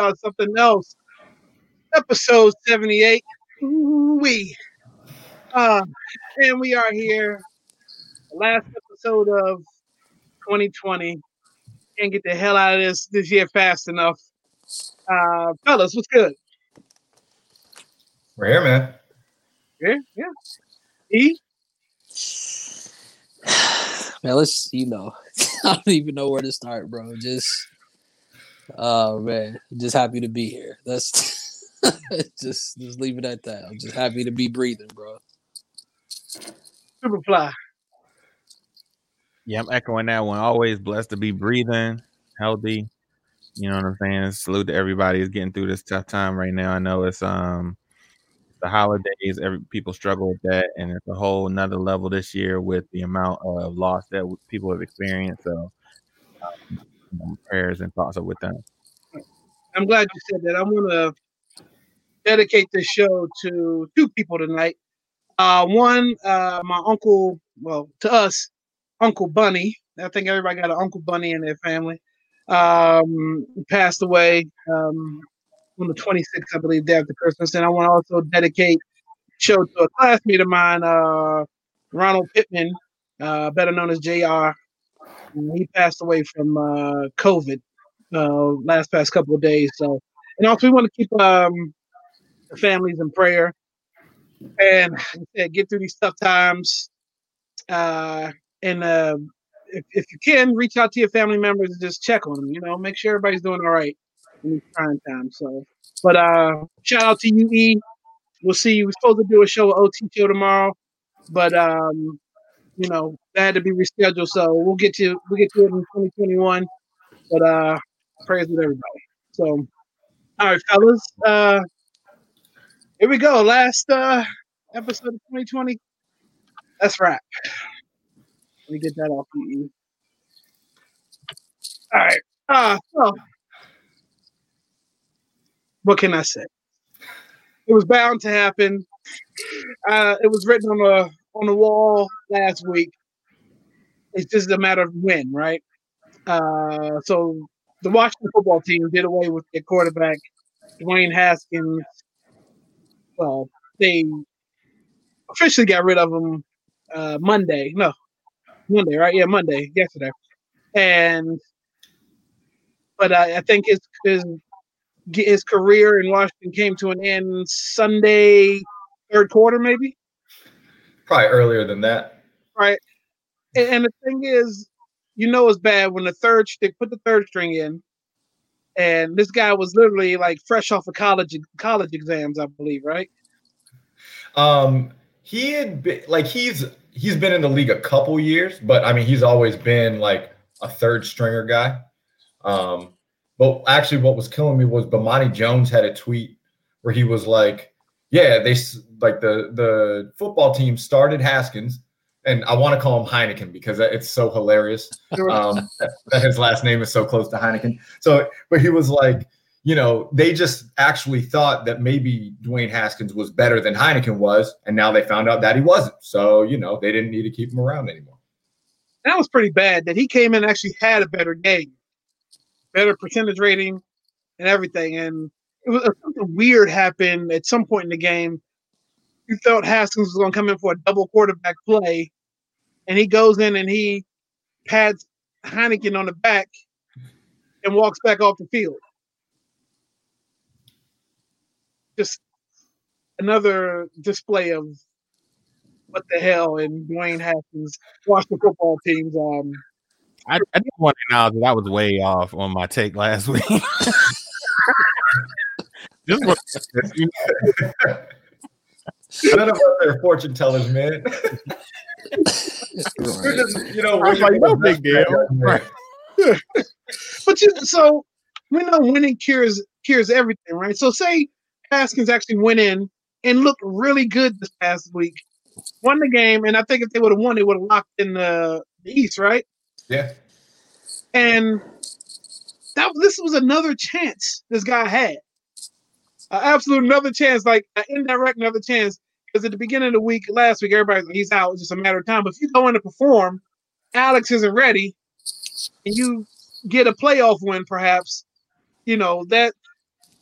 Welcome to We Are Something Else, episode 78. We. Uh, and we are here, last episode of 2020. Can't get the hell out of this this year fast enough. Uh, fellas, what's good? We're here, man. Yeah, yeah. E? Man, let's you know, I don't even know where to start, bro. Just oh man, just happy to be here. That's just just leave it at that. I'm just happy to be breathing, bro. Superfly. Yeah, I'm echoing that one. Always blessed to be breathing, healthy. You know what I'm saying? Salute to everybody who's getting through this tough time right now. I know it's um the holidays, every people struggle with that, and it's a whole another level this year with the amount of loss that people have experienced. So, um, prayers and thoughts are with them. I'm glad you said that. I'm gonna dedicate this show to two people tonight. Uh, one, uh, my uncle. Well, to us, Uncle Bunny. I think everybody got an Uncle Bunny in their family. Um, passed away um, on the 26th, I believe, day after Christmas. And I want to also dedicate show to a classmate of mine, uh, Ronald Pittman, uh, better known as JR. He passed away from uh, COVID uh, last past couple of days. So, and also we want to keep um, the families in prayer and get through these tough times. Uh, and uh, if, if you can, reach out to your family members and just check on them. You know, make sure everybody's doing all right in these trying times. So, but uh, shout out to you, E. We'll see. We're supposed to do a show, with OT show tomorrow, but um, you know that had to be rescheduled. So we'll get to we'll get to it in 2021. But uh, prayers with everybody. So, all right, fellas. Uh, here we go. Last uh episode of 2020. That's right. Let me get that off of you. All right. Uh, so what can I say? It was bound to happen. Uh, it was written on the on the wall last week. It's just a matter of when, right? Uh, so the Washington football team did away with their quarterback, Dwayne Haskins. Well, they officially got rid of him uh, Monday. No, Monday, right? Yeah, Monday, yesterday. And but uh, I think his his his career in Washington came to an end Sunday, third quarter, maybe. Probably earlier than that. Right. And, and the thing is, you know, it's bad when the third they put the third string in, and this guy was literally like fresh off of college college exams, I believe, right? Um, he had been like he's he's been in the league a couple years, but I mean he's always been like a third stringer guy. Um, but actually, what was killing me was Bomani Jones had a tweet where he was like, "Yeah, they like the the football team started Haskins, and I want to call him Heineken because it's so hilarious um, that, his last name is so close to Heineken. So, but he was like." you know, they just actually thought that maybe Dwayne Haskins was better than Heineken was, and now they found out that he wasn't. So, you know, they didn't need to keep him around anymore. That was pretty bad that he came in and actually had a better game, better percentage rating and everything. And it was something weird happened at some point in the game. You felt Haskins was going to come in for a double quarterback play, and he goes in and he pads Heineken on the back and walks back off the field. just another display of what the hell in Dwayne Haskins Washington football teams. Um, I, I just want to acknowledge that I was way off on my take last week. just None of us are fortune tellers, man. just, you know, we're like, no big deal. Right. but you, so we know winning cures cures everything, right? So say Haskins actually went in and looked really good this past week. Won the game, and I think if they would have won, they would have locked in the, the East, right? Yeah. And that this was another chance this guy had. Uh, absolute another chance, like an indirect another chance. Because at the beginning of the week, last week, everybody's like, he's out. It's just a matter of time. But if you go in to perform, Alex isn't ready, and you get a playoff win, perhaps, you know that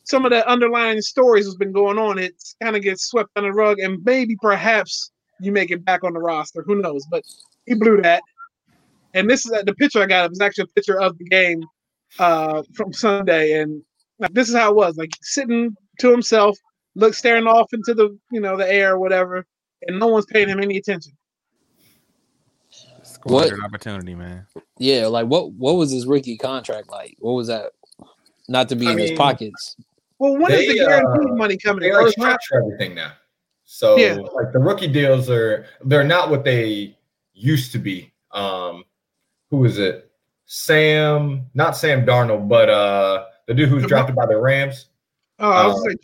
some of the underlying stories has been going on. It kind of gets swept under the rug, and maybe perhaps you make it back on the roster. Who knows? But he blew that. And this is the picture I got. It actually a picture of the game uh, from Sunday, and like, this is how it was. Like sitting to himself, look staring off into the you know the air or whatever, and no one's paying him any attention. What an opportunity, man? Yeah, like what? What was his rookie contract like? What was that? Not to be I in mean, his pockets. Well, when they, is the guaranteed uh, money coming? They like structure everything now. So yeah. like the rookie deals are they're not what they used to be. Um, who is it? Sam, not Sam Darnold, but uh the dude who's drafted by the Rams. Oh, I was um, like,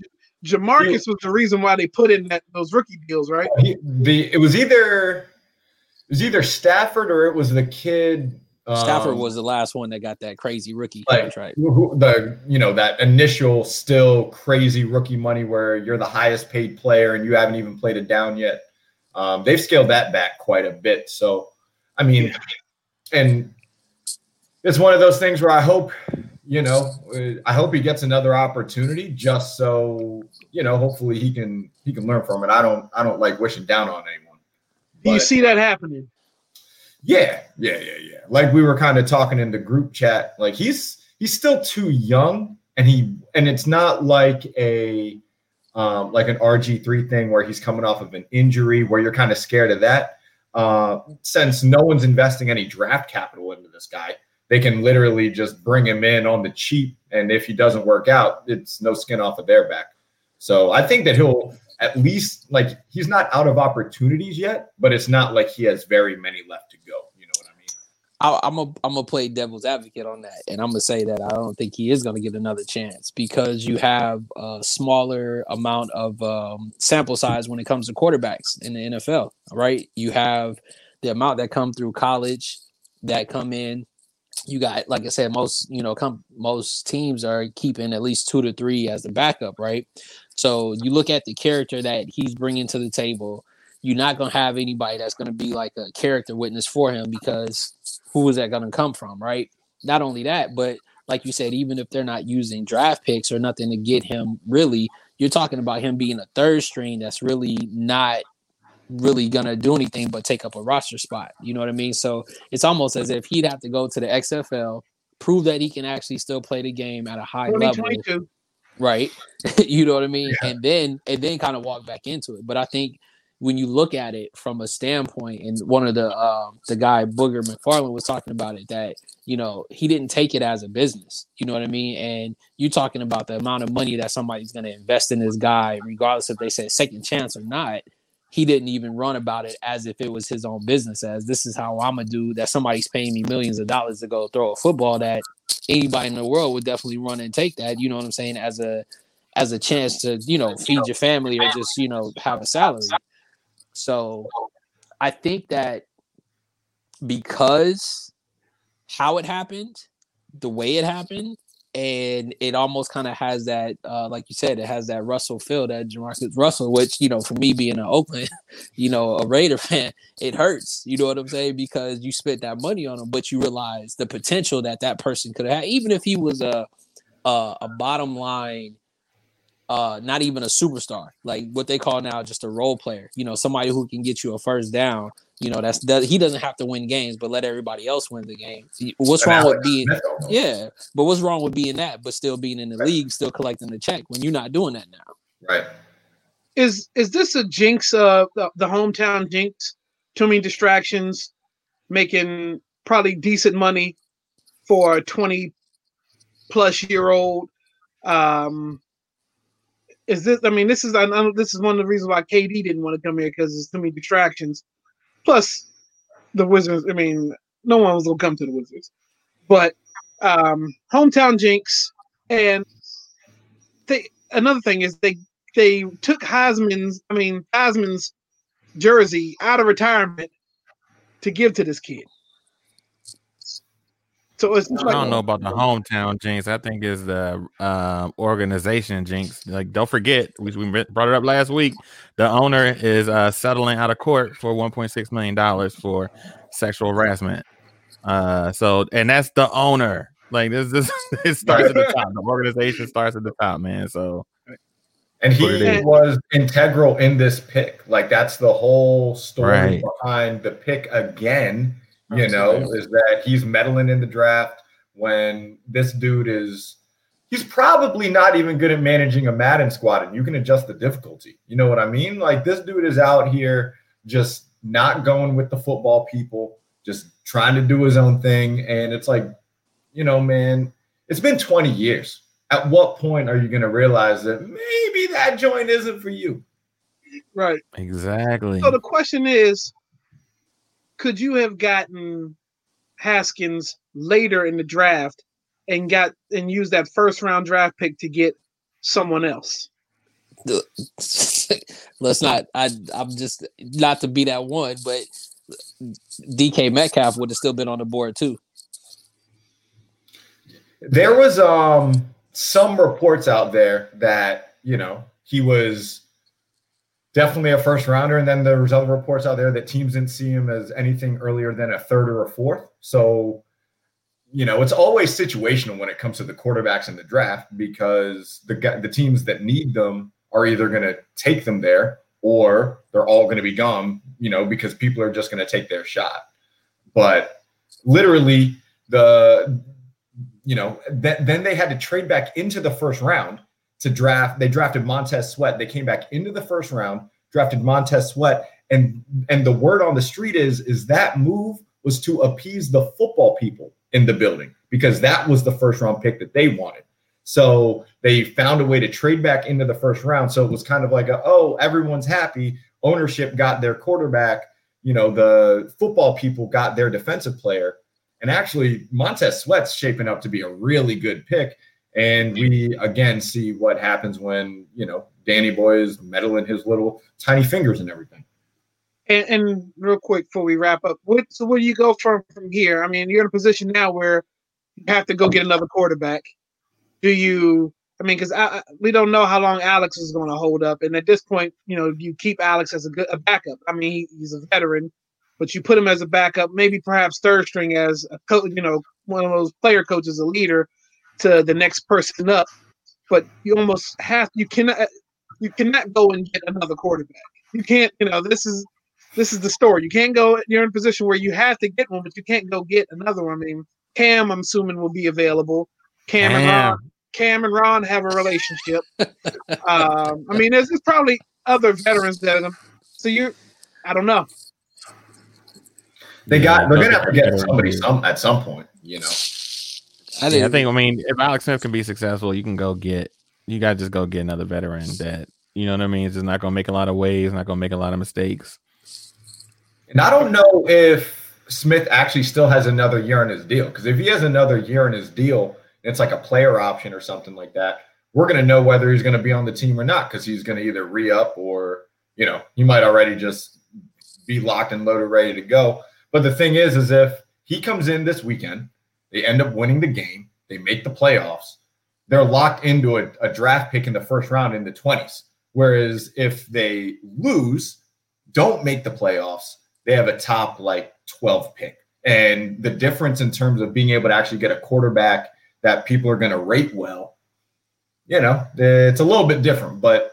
Jamarcus he, was the reason why they put in that those rookie deals, right? He, the it was either it was either Stafford or it was the kid. Um, Stafford was the last one that got that crazy rookie like, contract. The you know that initial still crazy rookie money where you're the highest paid player and you haven't even played it down yet. Um, they've scaled that back quite a bit. So, I mean, yeah. and it's one of those things where I hope you know, I hope he gets another opportunity just so, you know, hopefully he can he can learn from it. I don't I don't like wishing down on anyone. Do you see that happening? Yeah, yeah, yeah, yeah. Like we were kind of talking in the group chat, like he's he's still too young and he and it's not like a um, like an RG3 thing where he's coming off of an injury where you're kind of scared of that. Uh, since no one's investing any draft capital into this guy, they can literally just bring him in on the cheap. And if he doesn't work out, it's no skin off of their back. So I think that he'll at least like he's not out of opportunities yet, but it's not like he has very many left to go. You know what I mean? I, am a I'm gonna play devil's advocate on that, and I'm gonna say that I don't think he is gonna get another chance because you have a smaller amount of um, sample size when it comes to quarterbacks in the NFL. Right? You have the amount that come through college that come in you got like I said, most you know, come most teams are keeping at least two to three as the backup, right? So you look at the character that he's bringing to the table. You're not gonna have anybody that's gonna be like a character witness for him because who is that gonna come from, right? Not only that, but like you said, even if they're not using draft picks or nothing to get him, really, you're talking about him being a third string that's really not really gonna do anything but take up a roster spot. You know what I mean? So it's almost as if he'd have to go to the XFL, prove that he can actually still play the game at a high level. Right. you know what I mean? Yeah. And then and then kind of walk back into it. But I think when you look at it from a standpoint, and one of the uh, the guy Booger McFarland was talking about it, that you know he didn't take it as a business. You know what I mean? And you talking about the amount of money that somebody's going to invest in this guy, regardless if they say second chance or not he didn't even run about it as if it was his own business as this is how i'm gonna do that somebody's paying me millions of dollars to go throw a football that anybody in the world would definitely run and take that you know what i'm saying as a as a chance to you know feed your family or just you know have a salary. So i think that because how it happened the way it happened and it almost kind of has that, uh, like you said, it has that Russell feel, that Jamarcus Russell, which you know, for me being an Oakland, you know, a Raider fan, it hurts. You know what I'm saying? Because you spent that money on him, but you realize the potential that that person could have, even if he was a a, a bottom line uh not even a superstar like what they call now just a role player you know somebody who can get you a first down you know, that's that he doesn't have to win games, but let everybody else win the game. What's wrong with being yeah, but what's wrong with being that, but still being in the right. league, still collecting the check when you're not doing that now? Right. Is is this a jinx? Uh, the, the hometown jinx. Too many distractions, making probably decent money for a twenty plus year old. Um, is this? I mean, this is I know this is one of the reasons why KD didn't want to come here because there's too many distractions. Plus, the Wizards. I mean, no one was gonna come to the Wizards, but um, hometown jinx. And they another thing is they they took Theismann's. I mean, Theismann's jersey out of retirement to give to this kid. So it's I don't know about the hometown jinx. I think is the uh, organization jinx. Like, don't forget, we, we brought it up last week. The owner is uh, settling out of court for 1.6 million dollars for sexual harassment. Uh, so, and that's the owner. Like this, this it starts at the top. The organization starts at the top, man. So And he was integral in this pick. Like that's the whole story Right. behind the pick again. You know, is that he's meddling in the draft when this dude is he's probably not even good at managing a Madden squad, and you can adjust the difficulty. You know what I mean? Like this dude is out here just not going with the football people, just trying to do his own thing. And it's like, you know, man, it's been 20 years. At what point are you going to realize that maybe that joint isn't for you? Right. exactly. So the question is, could you have gotten Haskins later in the draft and got and used that first round draft pick to get someone else? Let's not. I I'm just not to be that one, but DK Metcalf would have still been on the board too. There was um some reports out there that, you know, he was definitely a first rounder. And then there was other reports out there that teams didn't see him as anything earlier than a third or a fourth. So, you know, it's always situational when it comes to the quarterbacks in the draft because the the teams that need them are either going to take them there or they're all going to be gone, you know, because people are just going to take their shot. But literally, the you know, th- then they had to trade back into the first round to draft. They drafted Montez Sweat. They came back into the first round, drafted Montez Sweat, and and the word on the street is is that move was to appease the football people in the building because that was the first round pick that they wanted. So they found a way to trade back into the first round. So it was kind of like a, oh, everyone's happy. Ownership got their quarterback. You know, the football people got their defensive player. And actually, Montez Sweat's shaping up to be a really good pick. And we again see what happens when, you know, Danny Boy is meddling his little tiny fingers and everything. And, and real quick before we wrap up, what so where do you go from from here? I mean, you're in a position now where you have to go get another quarterback. Do you? I mean, because we don't know how long Alex is going to hold up, and at this point, you know, you keep Alex as a good a backup. I mean, he, he's a veteran, but you put him as a backup, maybe perhaps third string as a coach, you know, one of those player coaches, a leader to the next person up. But you almost have you cannot you cannot go and get another quarterback. You can't, you know, this is this is the story. You can't go. You're in a position where you have to get one, but you can't go get another one. I mean, Cam, I'm assuming will be available. Cam and Ron, Cam and Ron have a relationship. um, I mean, there's, there's probably other veterans that. Are, so you, I don't know. They got. Yeah, They're gonna have to get somebody some at some point. You know. I Yeah. I think. I mean, if Alex Smith can be successful, you can go get. You got to just go get another veteran that you know what I mean. It's just not going to make a lot of waves, not going to make a lot of mistakes. And I don't know if Smith actually still has another year in his deal. Because if he has another year in his deal, and it's like a player option or something like that, we're going to know whether he's going to be on the team or not. Because he's going to either re up or, you know, he might already just be locked and loaded, ready to go. But the thing is, is if he comes in this weekend, they end up winning the game, they make the playoffs, they're locked into a, a draft pick in the first round in the 20s. Whereas if they lose, don't make the playoffs, they have a top like 12 pick. And the difference in terms of being able to actually get a quarterback that people are going to rate well, you know, it's a little bit different. But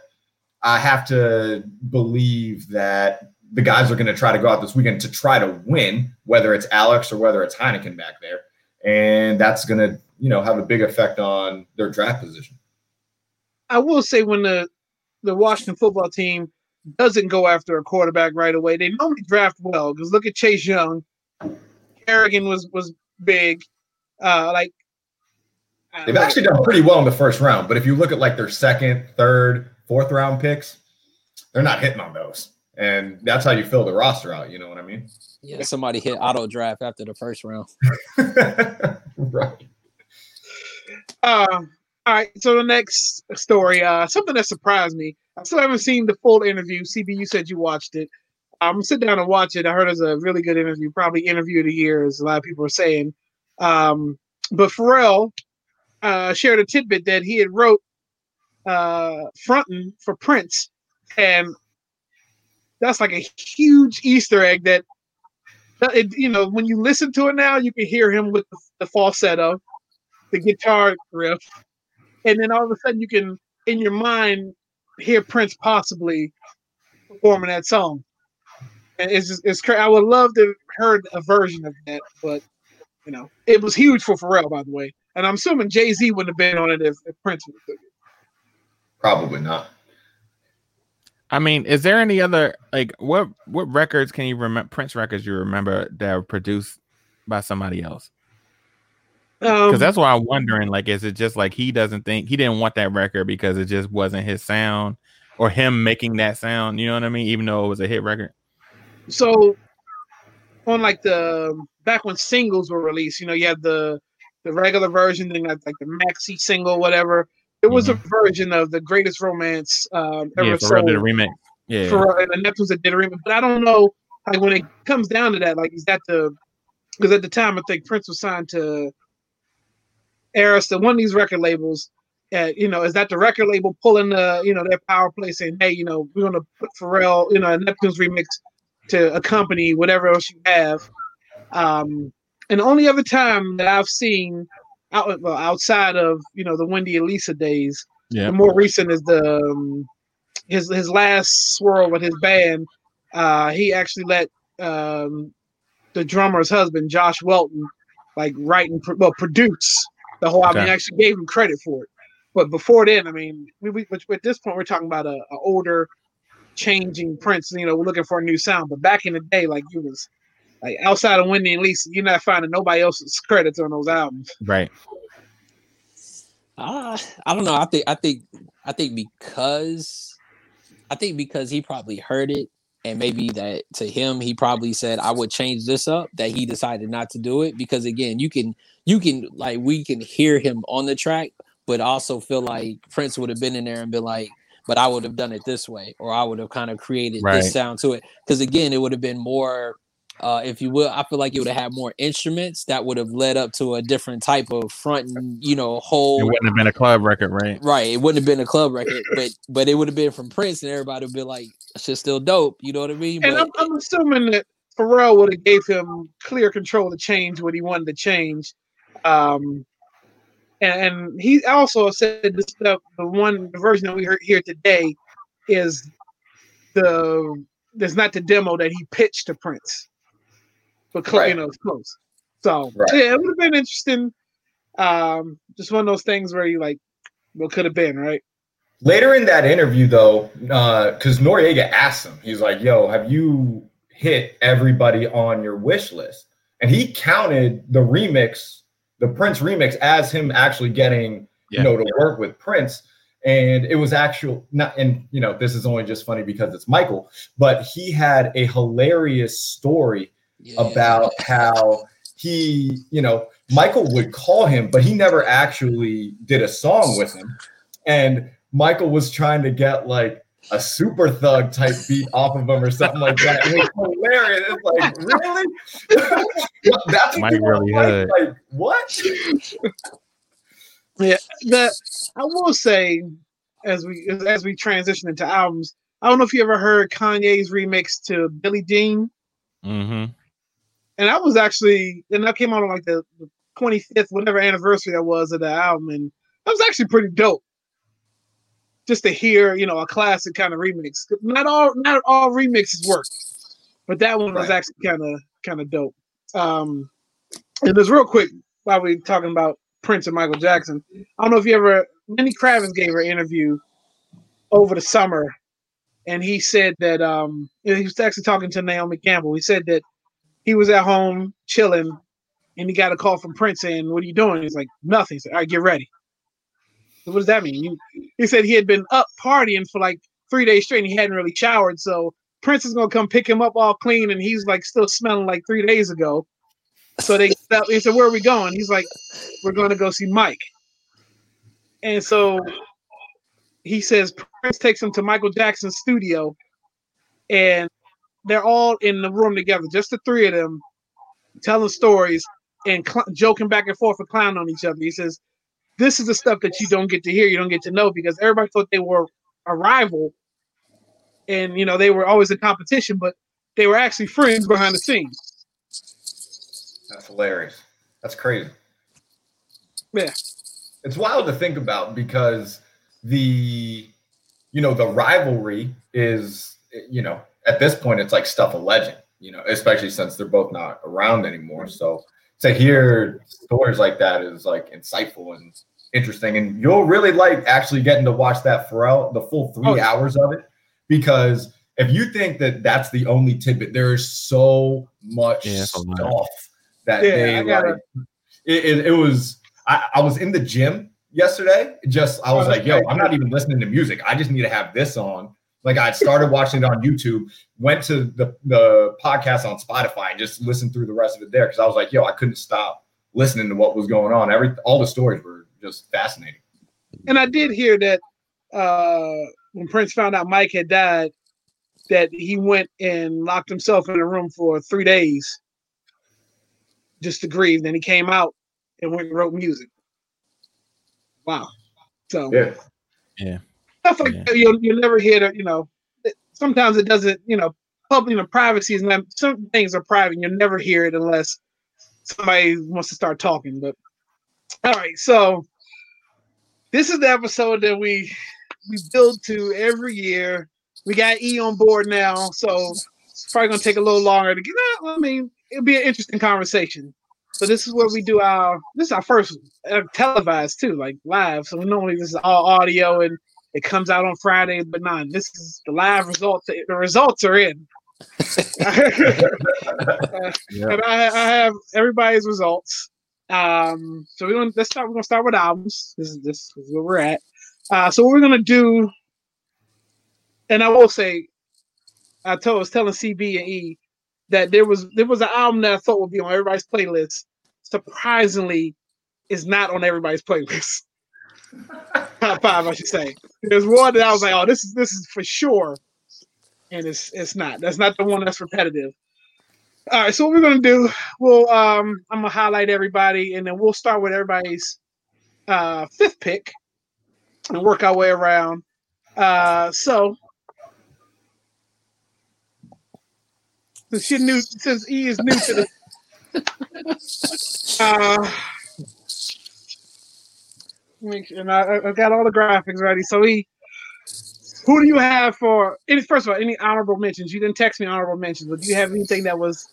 I have to believe that the guys are going to try to go out this weekend to try to win, whether it's Alex or whether it's Heineken back there. And that's going to, you know, have a big effect on their draft position. I will say when the the Washington football team doesn't go after a quarterback right away, they normally draft well. Because look at Chase Young, Kerrigan was was big. Uh, like They've actually done pretty well in the first round, but if you look at like their second, third, fourth round picks, they're not hitting on those. And that's how you fill the roster out. You know what I mean? Yeah, somebody hit auto draft after the first round. right. Uh, all right. So the next story, uh, something that surprised me. I still haven't seen the full interview. CB, you said you watched it. I'm gonna sit down and watch it. I heard it's a really good interview, probably interview of the year, as a lot of people are saying. Um, but Pharrell uh, shared a tidbit that he had wrote uh, fronting for Prince, and that's like a huge Easter egg that, that it, you know when you listen to it now, you can hear him with the, the falsetto. the guitar riff, and then all of a sudden you can in your mind hear Prince possibly performing that song. And it's just it's crazy. I would love to have heard a version of that, but you know, it was huge for Pharrell, by the way. And I'm assuming Jay Z wouldn't have been on it if, if Prince would have Probably not. I mean, is there any other like what what records can you remember Prince records you remember that were produced by somebody else? Because Um, that's why I'm wondering. Like, is it just like he doesn't think he didn't want that record because it just wasn't his sound, or him making that sound? You know what I mean? Even though it was a hit record. so on like the back when singles were released, you know, you had the the regular version, then like, like the maxi single, whatever. There was a version of the greatest romance um, ever Yeah, Pharrell did a remake. Yeah, for and Neptunes did a remix. But I don't know, like when it comes down to that, like is that the because at the time I think Prince was signed to Arista, one of these record labels. Uh, you know, is that the record label pulling the you know their power play saying, hey, you know, we're gonna put Pharrell, you know, a Neptune's remix to accompany whatever else you have. Um, and the only other time that I've seen out well, outside of you know the Wendy and Lisa days, yeah. the more recent is the um, his his last swirl with his band. Uh, he actually let um, the drummer's husband, Josh Welton, like write and pro- well produce the whole album. He Okay. actually gave him credit for it. But before then, I mean, we, we at this point we're talking about a, a older, changing Prince. You know, we're looking for a new sound. But back in the day, like you was like outside of Wendy and Lisa, you're not finding nobody else's credits on those albums. Right. Uh, I don't know. I think I think I think because I think because he probably heard it and maybe that to him he probably said I would change this up that he decided not to do it because again you can you can like we can hear him on the track but also feel like Prince would have been in there and been like but I would have done it this way or I would have kind of created Right. this sound to it because again it would have been more uh, if you will, I feel like it would have had more instruments that would have led up to a different type of front and you know whole. It wouldn't have been a club record, right? Right, it wouldn't have been a club record, but but it would have been from Prince, and everybody would be like, "Shit's still dope." You know what I mean? And But I'm, I'm assuming that Pharrell would have gave him clear control to change what he wanted to change. Um, and, and he also said this stuff, the one the version that we heard here today is the there's not the demo that he pitched to Prince, but cl- you know it's close. So Right. yeah, it would have been interesting. Um, just one of those things where you like, what could have been, right? Later in that interview, though, because Noreaga asked him, he's like, "Yo, have you hit everybody on your wish list?" And he counted the remix, the Prince remix, as him actually getting, Yeah. you know, to work with Prince. And it was actual not, and you know, this is only just funny because it's Michael, but he had a hilarious story yeah. about how he, you know, Michael would call him, but he never actually did a song with him. And Michael was trying to get like a super thug type beat off of him or something like that. And it's hilarious. It's like, really? That's what Mike really Mike? hood. Like, what? Yeah, the I will say as we as we transition into albums, I don't know if you ever heard Kanye's remix to Billie Jean, Mm-hmm. And that was actually and that came out on like the twenty fifth whatever anniversary that was of the album, and that was actually pretty dope. Just to hear, you know, a classic kind of remix. Not all not all remixes work, but that one was Right. actually kind of kind of dope. Um, and just real quick while we're talking about Prince and Michael Jackson, I don't know if you ever Lenny Kravitz gave an interview over the summer, and he said that um he was actually talking to Naomi Campbell. He said that he was at home chilling, and he got a call from Prince saying, "What are you doing?" He's like, "Nothing." He said, "All right, get ready." What does that mean? You, he said he had been up partying for like three days straight, and he hadn't really showered. So Prince is gonna come pick him up all clean, and he's like still smelling like three days ago. So they, they said, "Where are we going?" He's like, "We're going to go see Mike." And so he says Prince takes him to Michael Jackson's studio, and they're all in the room together, just the three of them, telling stories and cl- joking back and forth and clowning on each other. He says, "This is the stuff that you don't get to hear, you don't get to know, because everybody thought they were a rival, and you know they were always in competition, but they were actually friends behind the scenes." That's hilarious. That's crazy. Yeah. It's wild to think about because the you know the rivalry is you know at this point it's like stuff a legend you know especially since they're both not around anymore. So to hear stories like that is like insightful and interesting. And you'll really like actually getting to watch that Pharrell the full three Oh, yeah. hours of it. Because if you think that that's the only tidbit there's so much Yeah, it's lot. stuff that Yeah, they like it, it, it was I, I was in the gym yesterday. Just i was Oh, like yo i'm not even listening to music. I just need to have this on like i started watching it on youtube went to the, the podcast on spotify and just listened through the rest of it there because i was like yo i couldn't stop listening to what was going on every all the stories were just fascinating And I did hear that uh, when Prince found out Mike had died, that he went and locked himself in a room for three days just to grieve. Then he came out and went and wrote music. Wow. So Yeah. yeah stuff like Yeah. you'll, you'll never hear that, you know, sometimes it doesn't, you know, public, you know, privacy is not, some things are private. You'll never hear it unless somebody wants to start talking. But all right, so this is the episode that we we build to every year. We got E on board now, so it's probably gonna take a little longer to get out. I mean, it'll be an interesting conversation. So this is where we do our this is our first uh, televised too, like live. So normally this is all audio and it comes out on Friday, but nah, this is the live results. The results are in. Yeah. And I, I have everybody's results. Um, so we're gonna let's start. We're gonna start with albums. This is this is where we're at. Uh, so what we're gonna do, and I will say, I told I was telling CB and E that there was there was an album that I thought would be on everybody's playlist. Surprisingly, is not on everybody's playlist. Top five, I should say. There's one that I was like, oh, this is this is for sure, and it's it's not. That's not the one that's repetitive. All right, so what we're gonna do, we'll um I'm gonna highlight everybody and then we'll start with everybody's uh fifth pick and work our way around. Uh so since she new since E is new to the uh and I, I- got all the graphics ready. So E who do you have for any first of all any honorable mentions? You didn't text me honorable mentions, but do you have anything that was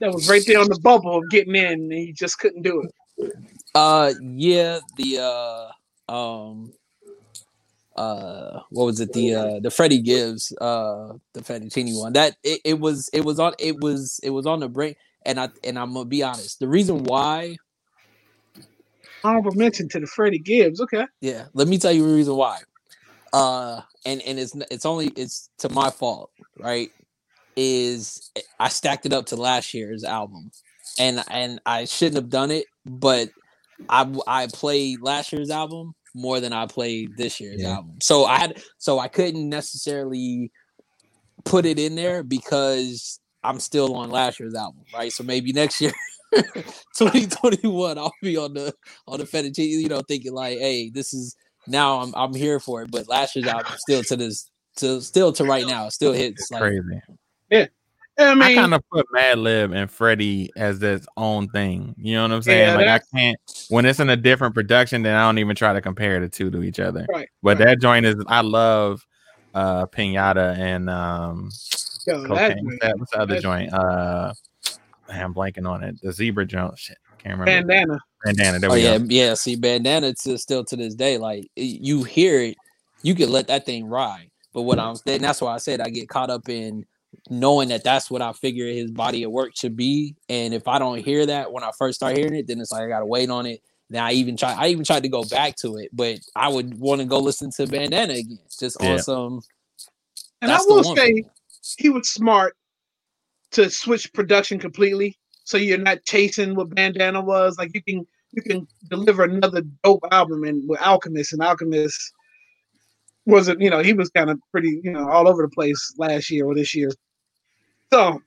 that was right there on the bubble of getting in and you just couldn't do it? Uh, yeah, the uh, um, uh, what was it? The uh, the Freddie Gibbs, uh, the Fettuccine one. That it, it was it was on it was it was on the brink. And I and I'm gonna be honest. The reason why, Honorable mention to the Freddie Gibbs. Okay. yeah, let me tell you the reason why. Uh, and and it's n- it's only it's to my fault, right? Is I stacked it up to last year's album, and and I shouldn't have done it, but I I played last year's album more than I played this year's Yeah. album. So I had so I couldn't necessarily put it in there because I'm still on last year's album, right? So maybe next year 2021 I'll be on the on the fettuccine, you know, thinking like, hey, this is now I'm I'm here for it. But last year's album still to this to still to right now, still hits It's like crazy. Yeah. I mean, I kind of put Madlib and Freddie as its own thing. You know what I'm saying? Yeah, like I can't when it's in a different production, then I don't even try to compare the two to each other. right. But right. that joint is I love uh Pinata and um Yo, cocaine. What's, that, what's the other that- joint? Uh man, I'm blanking on it. The zebra joint. Shit, can't remember. bandana. Bandana. There Oh we yeah, go. yeah. See, bandana to still to this day, like you hear it, you can let that thing ride. But what I'm saying, that's why I said I get caught up in knowing that that's what I figure his body of work should be. And if I don't hear that when I first start hearing it, then it's like I gotta wait on it. Then I even try I even tried to go back to it, but I would want to go listen to bandana again. Just Yeah. on some And That's I will say he was smart to switch production completely. So you're not chasing what Bandana was. Like you can you can deliver another dope album and with Alchemist and Alchemist wasn't, you know, he was kind of pretty, you know, all over the place last year or this year. So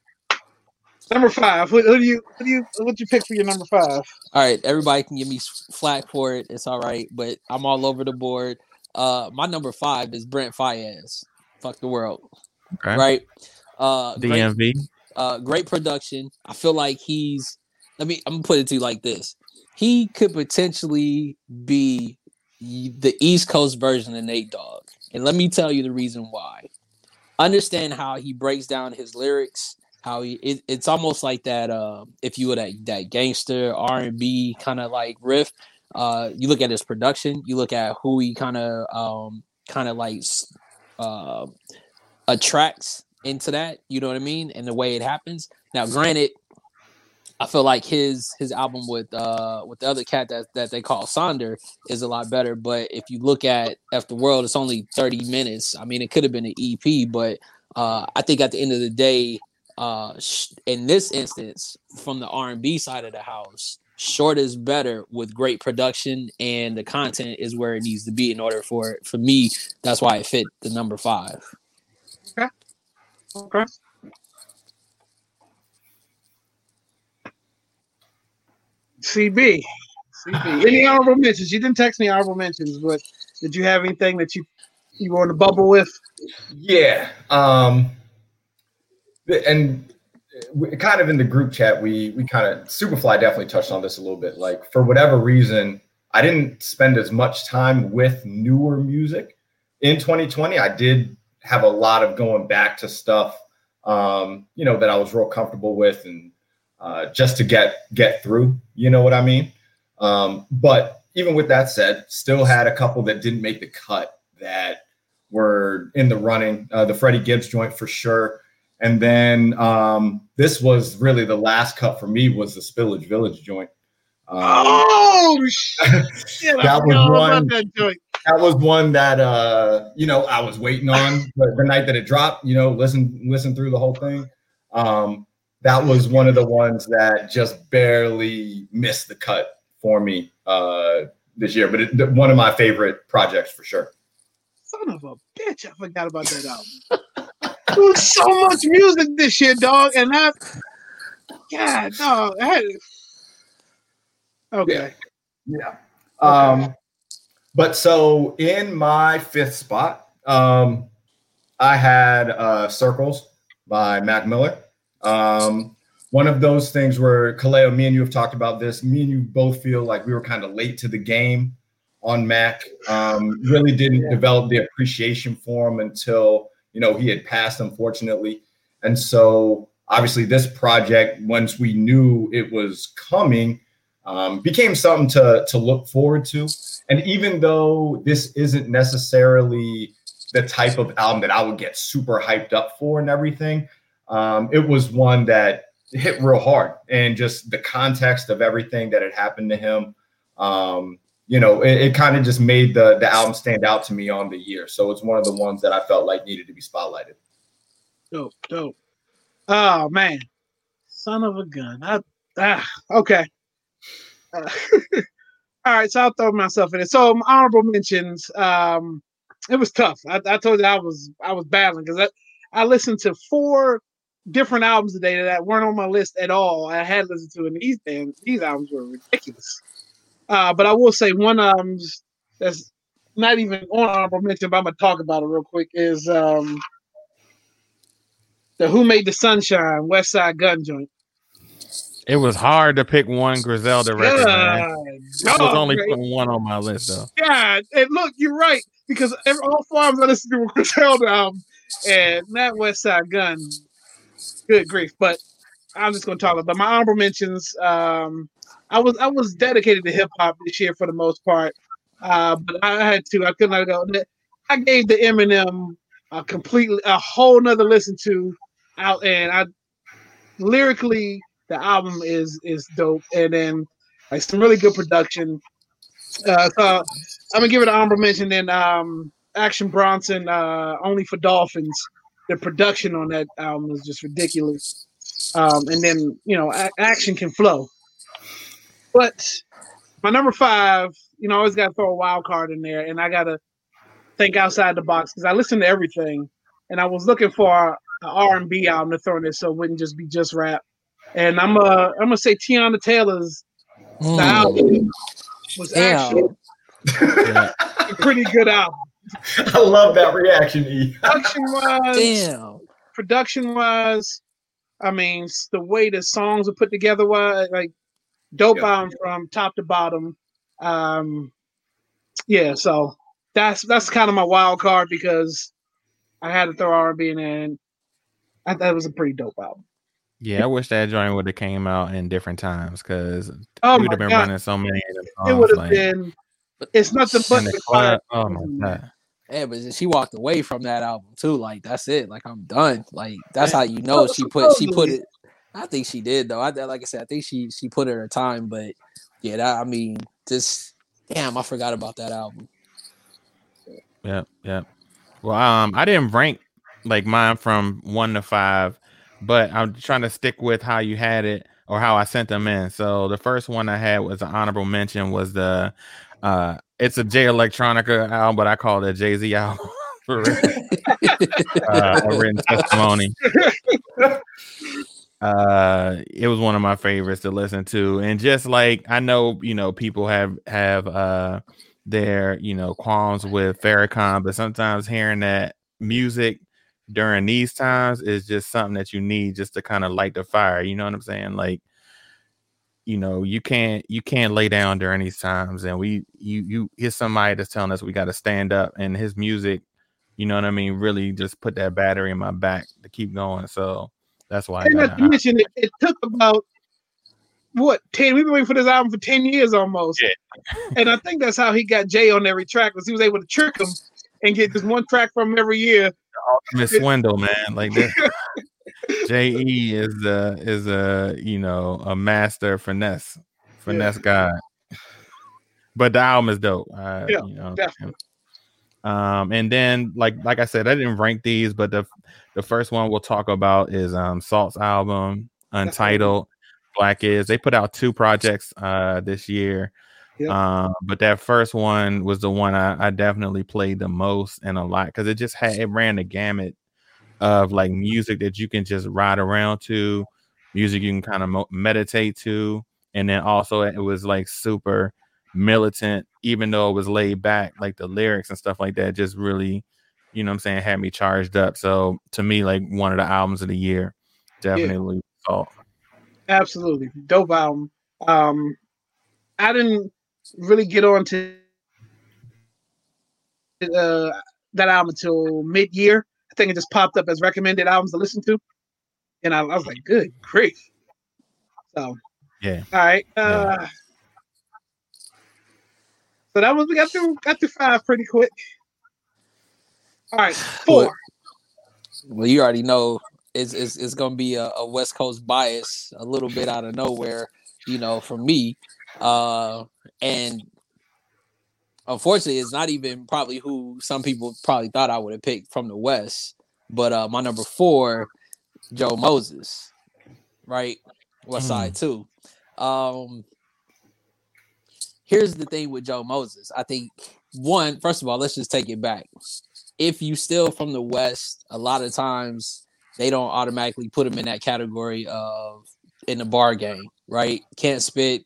number five, who, who do you who do you what you pick for your number five? all right, everybody can give me flack for it. It's all right, but I'm all over the board. Uh my number five is Brent Faiyaz. Fuck the world. Okay. Right. Uh great, DMV. Uh great production. I feel like he's let me I'm gonna put it to you like this. he could potentially be the East Coast version of Nate Dogg. And let me tell you the reason why. Understand how he breaks down his lyrics, how he it, it's almost like that uh if you were that that gangster R&B kind of like riff. Uh you look at his production, you look at who he kind of um kind of like uh attracts into that, you know what I mean? And the way it happens. Now granted, I feel like his his album with uh with the other cat that, that they call Sonder is a lot better. But if you look at F the World, it's only 30 minutes. I mean, it could have been an EP, but uh I think at the end of the day, uh in this instance, from the R&B side of the house, short is better with great production and the content is where it needs to be in order for it. for me. That's why it fit the number five. Okay. CB. CB. Any honorable mentions? You didn't text me honorable mentions, but did you have anything that you you were on the bubble with? Yeah. Um and we, kind of in the group chat, we we kind of Superfly definitely touched on this a little bit. Like for whatever reason, I didn't spend as much time with newer music in 2020. I did have a lot of going back to stuff, um, you know, that I was real comfortable with and uh, just to get get through. You know what I mean? Um, but even with that said, still had a couple that didn't make the cut that were in the running. Uh, the Freddie Gibbs joint for sure. And then um, this was really the last cut for me was the Spillage Village joint. Um, oh shit! that was one. That, joint. That was one that uh, you know I was waiting on the, the night that it dropped. You know, listen listen through the whole thing. Um, that was one of the ones that just barely missed the cut for me uh, this year. But it, one of my favorite projects for sure. Son of a bitch! I forgot about that album. there was so much music this year, dog, and that. God, dog. I okay. Yeah. Um, but so in my fifth spot, um, I had uh, Circles by Mac Miller. Um, one of those things where Kaleo, me and you have talked about this. Me and you both feel like we were kind of late to the game on Mac. Um, really didn't yeah. develop the appreciation for him until you know he had passed, unfortunately. And so obviously this project, once we knew it was coming, um, became something to to look forward to. And even though this isn't necessarily the type of album that I would get super hyped up for and everything, um, it was one that hit real hard. And just the context of everything that had happened to him um, you know it, it kind of just made the the album stand out to me on the year. So it's one of the ones that i felt like needed to be spotlighted. Dope dope. Oh man. Son of a gun. I, ah, okay. Uh, all right so i'll throw myself in it so honorable mentions um it was tough i, I told you i was i was battling because I, I listened to four different albums today that weren't on my list at all. I had listened to, and these things, these albums were ridiculous. Uh, but I will say one um that's not even on honorable mention, but I'm gonna talk about it real quick. Is um the Who Made the Sunshine Westside Gunn joint. It was hard to pick one Griselda record. Man. I was only putting one on my list though. Yeah, and look, you're right because every, all four of I listened to were Griselda album, and that Westside Gunn. good grief. But I'm just going to talk about my honorable mentions. Um, I was I was dedicated to hip hop this year for the most part, uh, but I had to. I couldn't let go. I gave the Eminem a completely a whole nother listen to out, and I lyrically the album is is dope, and then like some really good production. Uh, so I'm gonna give it an honorable mention. Then um, Action Bronson, uh, only for Dolphins the production on that album is just ridiculous. Um, and then you know, a- action can flow. But my number five, you know, I always got to throw a wild card in there, and I got to think outside the box because I listen to everything, and I was looking for an R and B album to throw in there, so it wouldn't just be just rap. And I'm uh I'm gonna say Teyana Taylor's mm. album was actually a pretty good album. I love that reaction, E. Production wise, damn. Production wise, I mean, the way the songs are put together, was like Dope yeah. album from top to bottom. Um, yeah, so that's that's kind of my wild card because I had to throw R&B in there, and I thought it was a pretty dope album. Yeah, I wish that joint would have came out in different times because oh would have been God. running so many. Songs, it would have like, been. It's nothing but the club. Oh my god. Yeah, but she walked away from that album too. Like that's it. Like I'm done. Like that's how you know she put she put it. I think she did though. I like I said, I think she she put it her time. But yeah, that I mean, just damn, I forgot about that album. Yeah, yeah. Well, um, I didn't rank like mine from one to five, but I'm trying to stick with how you had it or how I sent them in. So the first one I had was an honorable mention was the uh it's a Jay Electronica album, but I call it a Jay Z album for uh, a written testimony. Uh, it was one of my favorites to listen to, and just like I know, you know, people have have uh their you know qualms with Farrakhan, but sometimes hearing that music during these times is just something that you need just to kind of light the fire. You know what I'm saying? Like you know you can't you can't lay down during these times and we you you hear somebody that's telling us we got to stand up and his music you know what i mean really just put that battery in my back to keep going so that's why and not to mention it, it took about what 10 we've been waiting for this album for 10 years almost yeah. and i think that's how he got jay on every track because he was able to trick him and get this one track from every year ultimate swindle man like that Je is a is a you know a master finesse finesse yeah. guy. But the album is dope. Uh, yeah, you know, definitely. Um, and then like like I said, I didn't rank these, but the the first one we'll talk about is um SAULT's album, Untitled, Black is. They put out two projects uh this year. Yep. Um, but that first one was the one I, I definitely played the most and a lot because it just had it ran the gamut of like music that you can just ride around to, music you can kind of mo- meditate to, and then also it was like super militant, even though it was laid back, like the lyrics and stuff like that, just really, you know, I'm saying, had me charged up. So to me, like one of the albums of the year, definitely. Yeah. Absolutely, dope album. Um, I didn't really get on to uh, that album until mid year. I think it just popped up as recommended albums to listen to, and I, I was like, "Good grief!" So yeah. All right. Uh, yeah. So that was we got through got through five pretty quick. All right, four. Well, well you already know it's it's, it's gonna be a, a, West Coast bias a little bit out of nowhere, you know, for me. Uh, and unfortunately, it's not even probably who some people probably thought I would have picked from the West. But uh, my number four, Joe Moses, right? West Side mm. too. Um, here's the thing with Joe Moses. I think one, first of all, let's just take it back. If you still from the West, a lot of times they don't automatically put him in that category of in the bar game, right? Can't spit.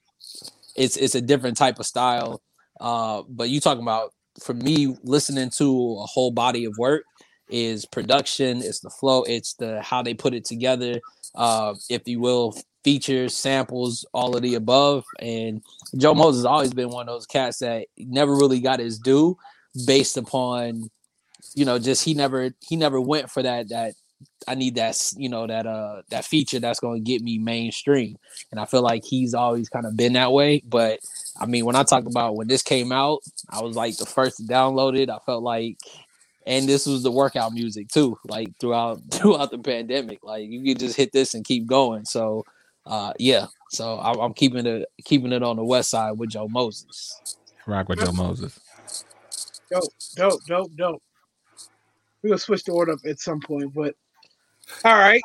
It's it's a different type of style. Uh, but you talking about for me listening to a whole body of work is production, it's the flow, it's the how they put it together, uh, if you will, features, samples, all of the above. And Joe Moses has always been one of those cats that never really got his due based upon, you know, just he never he never went for that that I need that you know that uh that feature that's going to get me mainstream, and I feel like he's always kind of been that way. But I mean, when I talk about when this came out, I was like the first to download it. I felt like, and this was the workout music too, like throughout throughout the pandemic. Like you could just hit this and keep going. So, uh, yeah. So I, I'm keeping it keeping it on the west side with Joe Moses. Rock with Joe Moses. Dope, dope, dope, dope. We're gonna switch the order up at some point, but all right.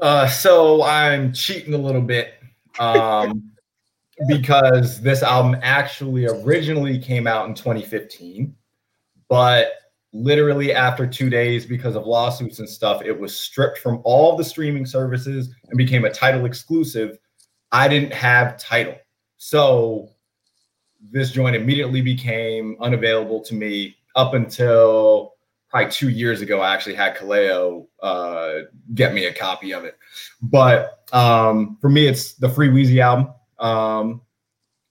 Uh, so I'm cheating a little bit um, because this album actually originally came out in 2015, but literally after two days, because of lawsuits and stuff, it was stripped from all the streaming services and became a Tidal exclusive. I didn't have Tidal. so this joint immediately became unavailable to me up until probably two years ago, I actually had Kaleo uh, get me a copy of it. But um, for me, it's the Free Weezy album. Um,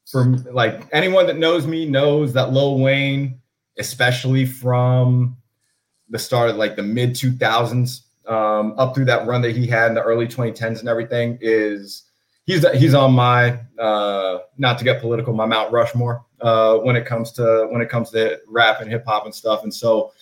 for like anyone that knows me knows that Lil Wayne, especially from the start of like the mid 2000s um, up through that run that he had in the early 2010s and everything, is he's he's on my uh, not to get political, my Mount Rushmore uh, when it comes to when it comes to rap and hip hop and stuff. And so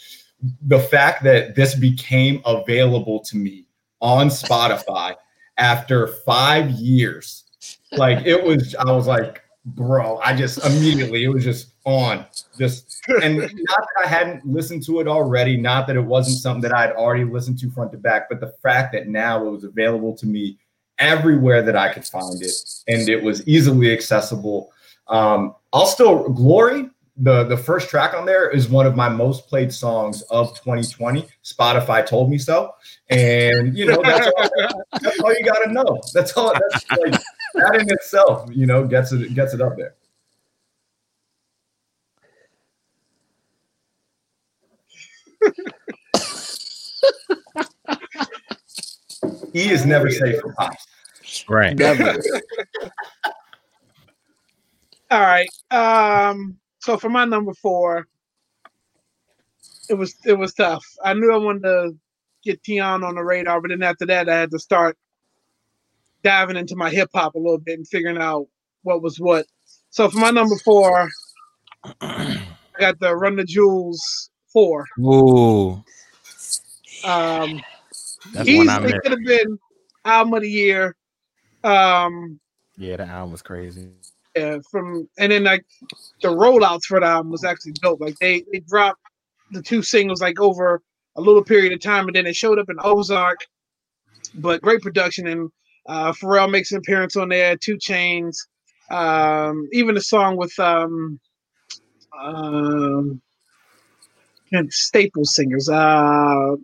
the fact that this became available to me on Spotify after five years, like it was, I was like, bro, I just immediately it was just on, just and not that I hadn't listened to it already, not that it wasn't something that I'd already listened to front to back, but the fact that now it was available to me everywhere that I could find it, and it was easily accessible. Um, I'll still glory the the first track on there is one of my most played songs of 2020. Spotify told me so, and you know that's all, that's all you got to know. That's all. That's like that in itself, you know, gets it gets it up there. he is never safe for pops. Right. Never. All right. Um. So for my number four, it was it was tough. I knew I wanted to get Tion on the radar, but then after that, I had to start diving into my hip hop a little bit and figuring out what was what. So for my number four, I got the Run the Jewels four. Ooh, Um, that's one I easily could have been album of the year. Um, Yeah, the album was crazy. Yeah, from and then like the rollouts for the album was actually dope. Like they they dropped the two singles like over a little period of time, and then it showed up in Ozark. But great production, and uh, Pharrell makes an appearance on there. 2 Chainz, um, even the song with um, um, and Staples singers. Uh,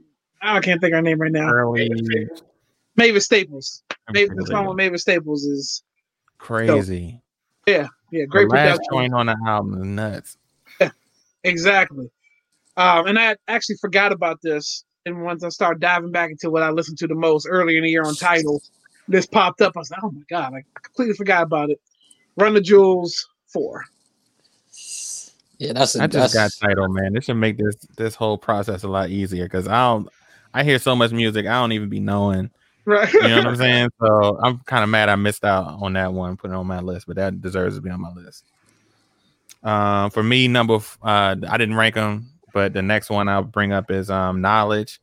I can't think of her name right now. Early, Mavis Staples. Mavis, the song with Mavis Staples is crazy. Yeah, yeah, great the last production. joint on the album is nuts. Exactly. Um, and I actually forgot about this. And once I started diving back into what I listened to the most earlier in the year on Tidal, this popped up. I was like, oh my God, I completely forgot about it. Run the Jewels 4. Yeah, that's a I just got Tidal, man. This should make this this whole process a lot easier because I don't. I hear so much music, I don't even be knowing. Right. You know what I'm saying? So I'm kind of mad I missed out on that one, putting it on my list, but that deserves to be on my list. Um, for me, number f- uh, I didn't rank them, but the next one I'll bring up is um, Knxwledge,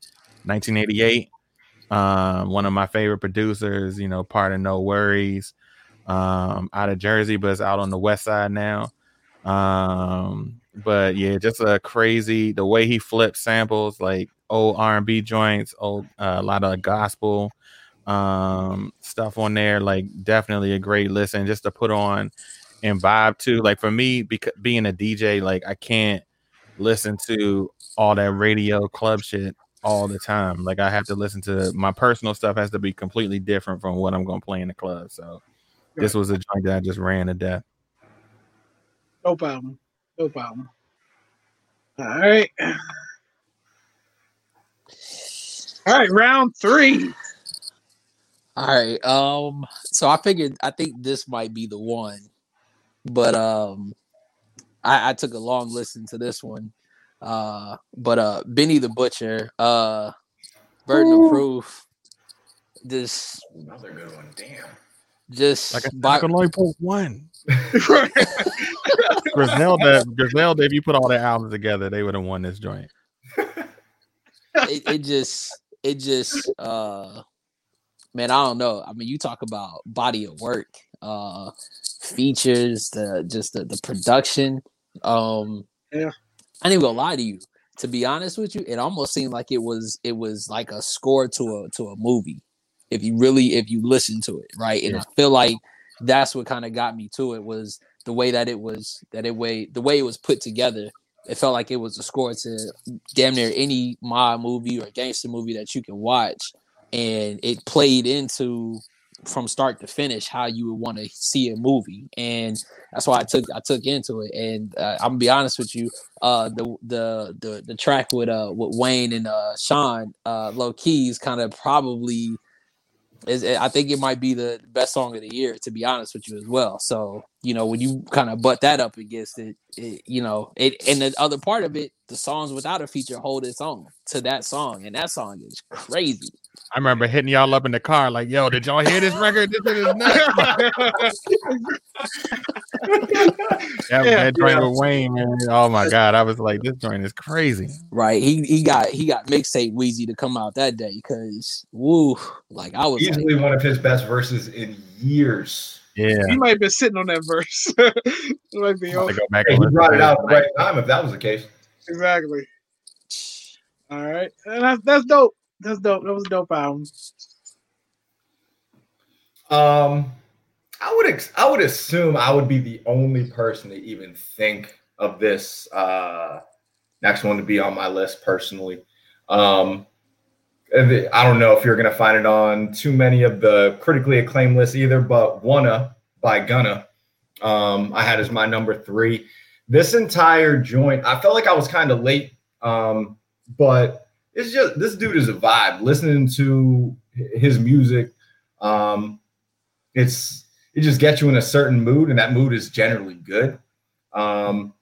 1988. Um, one of my favorite producers, you know, part of NxWorries, um, out of Jersey, but it's out on the West Side now. Um, but yeah, just a crazy the way he flips samples, like old R and B joints, old uh, a lot of gospel um stuff on there like definitely a great listen just to put on and vibe to like for me because being a dj like i can't listen to all that radio club shit all the time like i have to listen to my personal stuff has to be completely different from what i'm going to play in the club so this was a joint that i just ran to death No problem. No problem. All right. All right, round three. All right. Um, so I figured I think this might be the one, but um, I, I took a long listen to this one. Uh, but uh, Benny the Butcher, uh, Burden of Proof, this Another good one. Damn. just like i by- I can only put one griselda griselda if you put all the albums together they would have won this joint it, it just it just uh man i don't know. I mean you talk about body of work uh features the just the, the production. Um Yeah. i ain't gonna lie to you. To be honest with you it almost seemed like it was it was like a score to a to a movie if you really if you listen to it right? And Yeah. i feel like that's what kind of got me to it was the way that it was that it way the way it was put together. It felt like it was a score to damn near any mob movie or gangster movie that you can watch and it played into from start to finish how you would want to see a movie, and that's why I took I took into it. And uh, I'm gonna be honest with you, uh, the the the the track with uh with Wayne and uh Sean, uh, low keys, kind of probably is I think it might be the best song of the year, to be honest with you as well. So you know when you kind of butt that up against it, it, you know it, and the other part of it, the songs without a feature hold its own to that song, and that song is crazy. I remember hitting y'all up in the car, like, "Yo, did y'all hear this record? This is nuts." yeah, that joint yeah. with Wayne, man. Oh my god, I was like, "This joint is crazy." Right? He he got he got mixtape Weezy to come out that day because woo, like I was like, Easily one of his best verses in years. Yeah, He might have been sitting on that verse. it might be I'm on. gonna go back Hey, he brought it out at the right time if that was the case. Exactly. All right, and that's that's dope. That's dope. That was a dope album. Um, I would ex- I would assume I would be the only person to even think of this uh, next one to be on my list personally. Um, I don't know if you're gonna find it on too many of the critically acclaimed lists either, but "Wunna" by Gunna, um, I had as my number three. This entire joint, I felt like I was kind of late, um, but it's just this dude is a vibe. Listening to his music, um, it's it just gets you in a certain mood, and that mood is generally good. Um,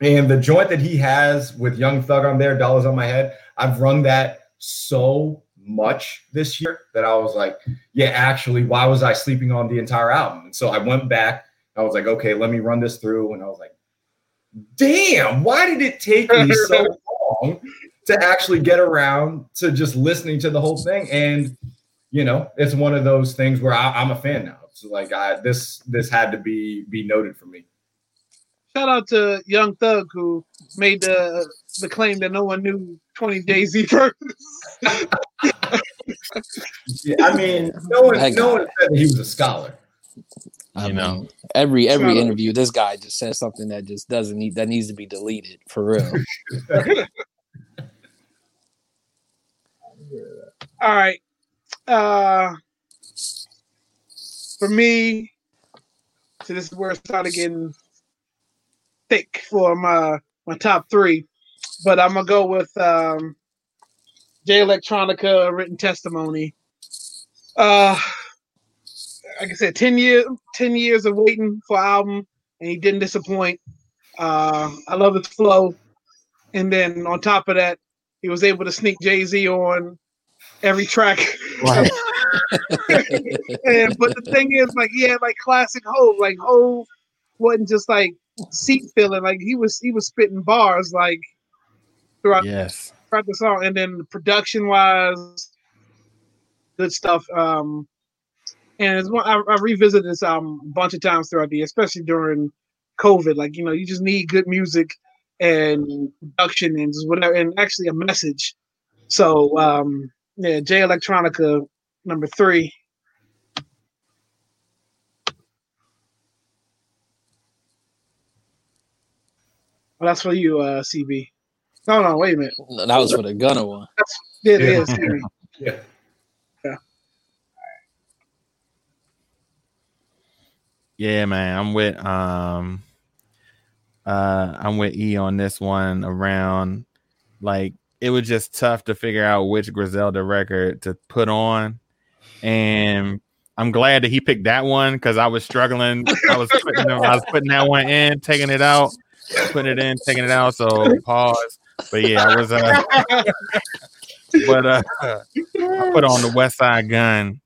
and the joint that he has with Young Thug on there, "Dollars on My Head," I've run that so much this year that I was like, yeah, actually, why was I sleeping on the entire album? And so I went back. I was like, okay, let me run this through, and I was like, damn, why did it take me so long to actually get around to just listening to the whole thing? And you know, it's one of those things where I, I'm a fan now. So like, I this this had to be be noted for me. Shout out to Young Thug who made the the claim that no one knew 20 Days first. Yeah, I mean, no one no one said that he was a scholar. I You know. mean, every Shout every out. interview, this guy just says something that just doesn't need that needs to be deleted for real. All right. Uh for me, so this is where it started getting thick for my my top three. But I'm gonna go with um Jay Electronica written testimony. Uh like I said, 10 years 10 years of waiting for album and he didn't disappoint. Uh I love his flow. And then on top of that, he was able to sneak Jay-Z on every track. And but the thing is, like, he had like classic Hov. Like Hov wasn't just like seat filling. Like he was he was spitting bars like throughout, Yes. throughout the song. And then production wise, good stuff. Um, and it's one I, I revisited this album a bunch of times throughout the year, especially during COVID. Like you know, you just need good music and production and just whatever, and actually a message. So um, yeah, Jay Electronica number three. Well, that's for you, uh, CB. No, no, wait a minute. that was for the Gunna one. Yeah, it Yeah. is, Yeah. Yeah, man. I'm with um uh I'm with E on this one around like it was just tough to figure out which Griselda record to put on. And I'm glad that he picked that one because I was struggling. I was putting I was putting that one in, taking it out, putting it in, taking it out. So pause. But yeah, I was uh but uh I put on the Westside Gunn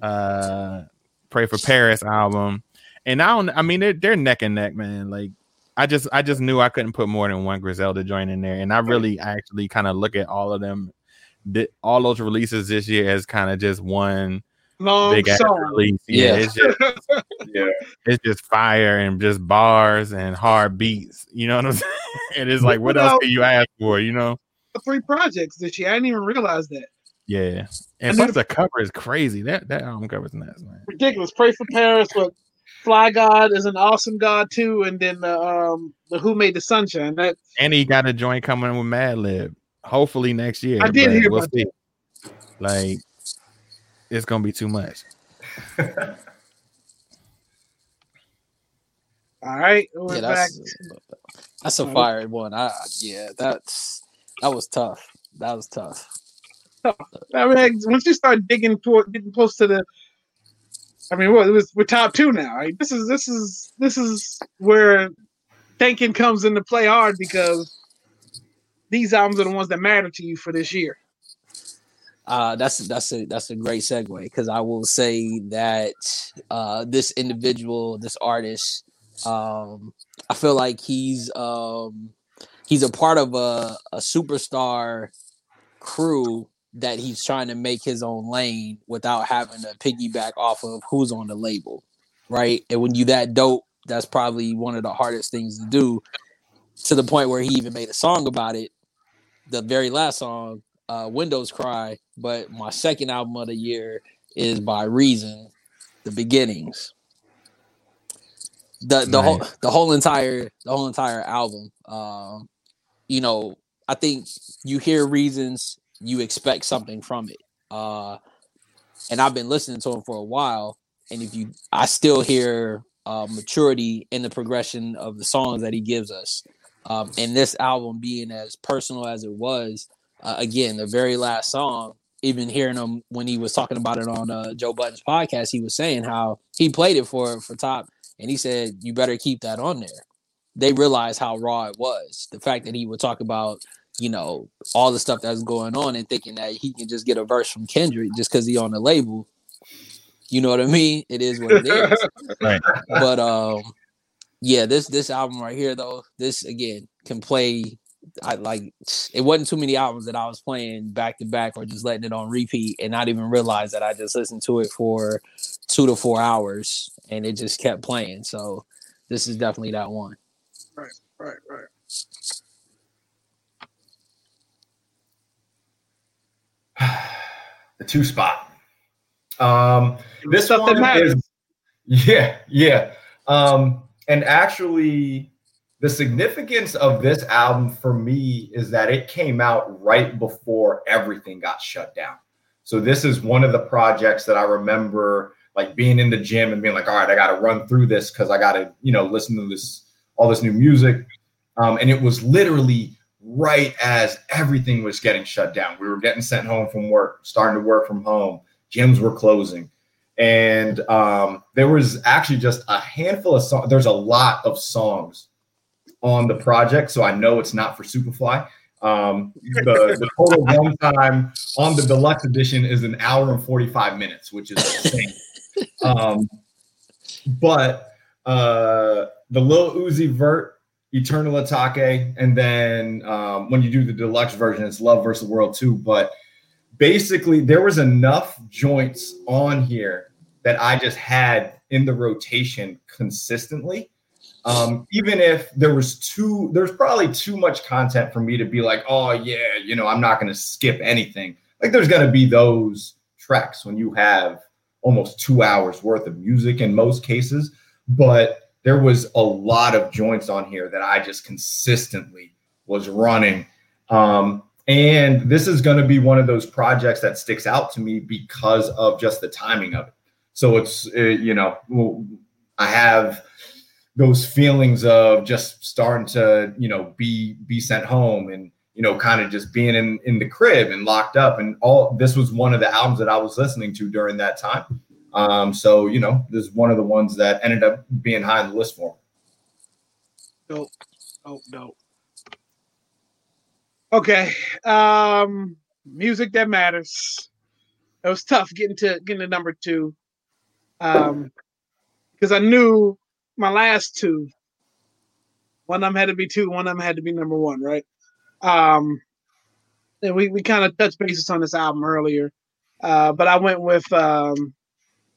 uh Pray for Paris album. And I don't I mean they're they're neck and neck, man. Like I just I just knew I couldn't put more than one Griselda joint in there. And I really actually kind of look at all of them th- all those releases this year as kind of just one Long big song. release. Yeah, Yeah. it's just Yeah. it's just fire and just bars and hard beats. You know what I'm saying? And it's like, what else can you ask for? You know? Three projects this year. I didn't even realize that. Yeah. And And plus then- the cover is crazy. That that album cover is nuts, man. Ridiculous. Pray for Paris with Fly God is an awesome God too, and then the um the Who Made the Sunshine. That And he got a joint coming with Madlib. Hopefully next year. I did hear we'll about see. Like it's gonna be too much. All right, we're Yeah, back. that's that's a fire one. I yeah, that's that was tough. That was tough. I mean, once you start digging toward getting close to the, I mean, what it was we're top two now. Right? This is this is this is where thinking comes into play hard because these albums are the ones that matter to you for this year. Uh, that's that's a that's a great segue because I will say that uh, this individual, this artist, um, I feel like he's um, he's a part of a, a superstar crew that he's trying to make his own lane without having to piggyback off of who's on the label, right? And when you that dope, that's probably one of the hardest things to do. To the point where he even made a song about it. The very last song, uh, Windows Cry, but my second album of the year is by Reason, The Beginnings. The the whole the whole entire the whole entire album. Um, you know, I think you hear Reasons, you expect something from it. Uh, and I've been listening to him for a while, and if you, I still hear uh, maturity in the progression of the songs that he gives us. Um, and this album being as personal as it was, uh, again, the very last song, even hearing him when he was talking about it on uh, Joe Budden's podcast, he was saying how he played it for for Top, and he said, "You better keep that on there." They realized how raw it was. The fact that he would talk about, you know, all the stuff that's going on, and thinking that he can just get a verse from Kendrick just because he on the label. You know what I mean? It is what it is Right. but um yeah this this album right here though this again can play i like it wasn't too many albums that i was playing back to back or just letting it on repeat and not even realize that i just listened to it for two to four hours and it just kept playing so this is definitely that one Right, Right, right. the two spot. Um, this Stuff one is, yeah, yeah. Um, and actually, the significance of this album for me is that it came out right before everything got shut down. So this is one of the projects that I remember like being in the gym and being like, all right, I got to run through this because I got to, you know, listen to this all this new music. Um, and it was literally right as everything was getting shut down. We were getting sent home from work, starting to work from home. Gyms were closing, and um, there was actually just a handful of songs. There's a lot of songs on the project, so I know it's not for Superfly. Um, the, the total runtime on the deluxe edition is an hour and 45 minutes, which is insane. um, but uh, the Lil Uzi Vert, Eternal Atake, and then um, when you do the deluxe version, it's Love versus World too. But basically, there was enough joints on here that I just had in the rotation consistently. Um, even if there was too, there's probably too much content for me to be like, oh yeah, you know, I'm not going to skip anything. Like there's going to be those tracks when you have almost two hours worth of music in most cases, but there was a lot of joints on here that I just consistently was running. Um, and this is going to be one of those projects that sticks out to me because of just the timing of it. So it's, uh, you know, I have those feelings of just starting to, you know, be be sent home and you know, kind of just being in in the crib and locked up. And all this was one of the albums that I was listening to during that time. Um, so you know, this is one of the ones that ended up being high on the list for me. Dope, dope, dope. Okay, um, music that matters. It was tough getting to getting to number two, um, because I knew my last two. One of them had to be two. One of them had to be number one, right? Um, and we we kind of touched bases on this album earlier, uh, but I went with um,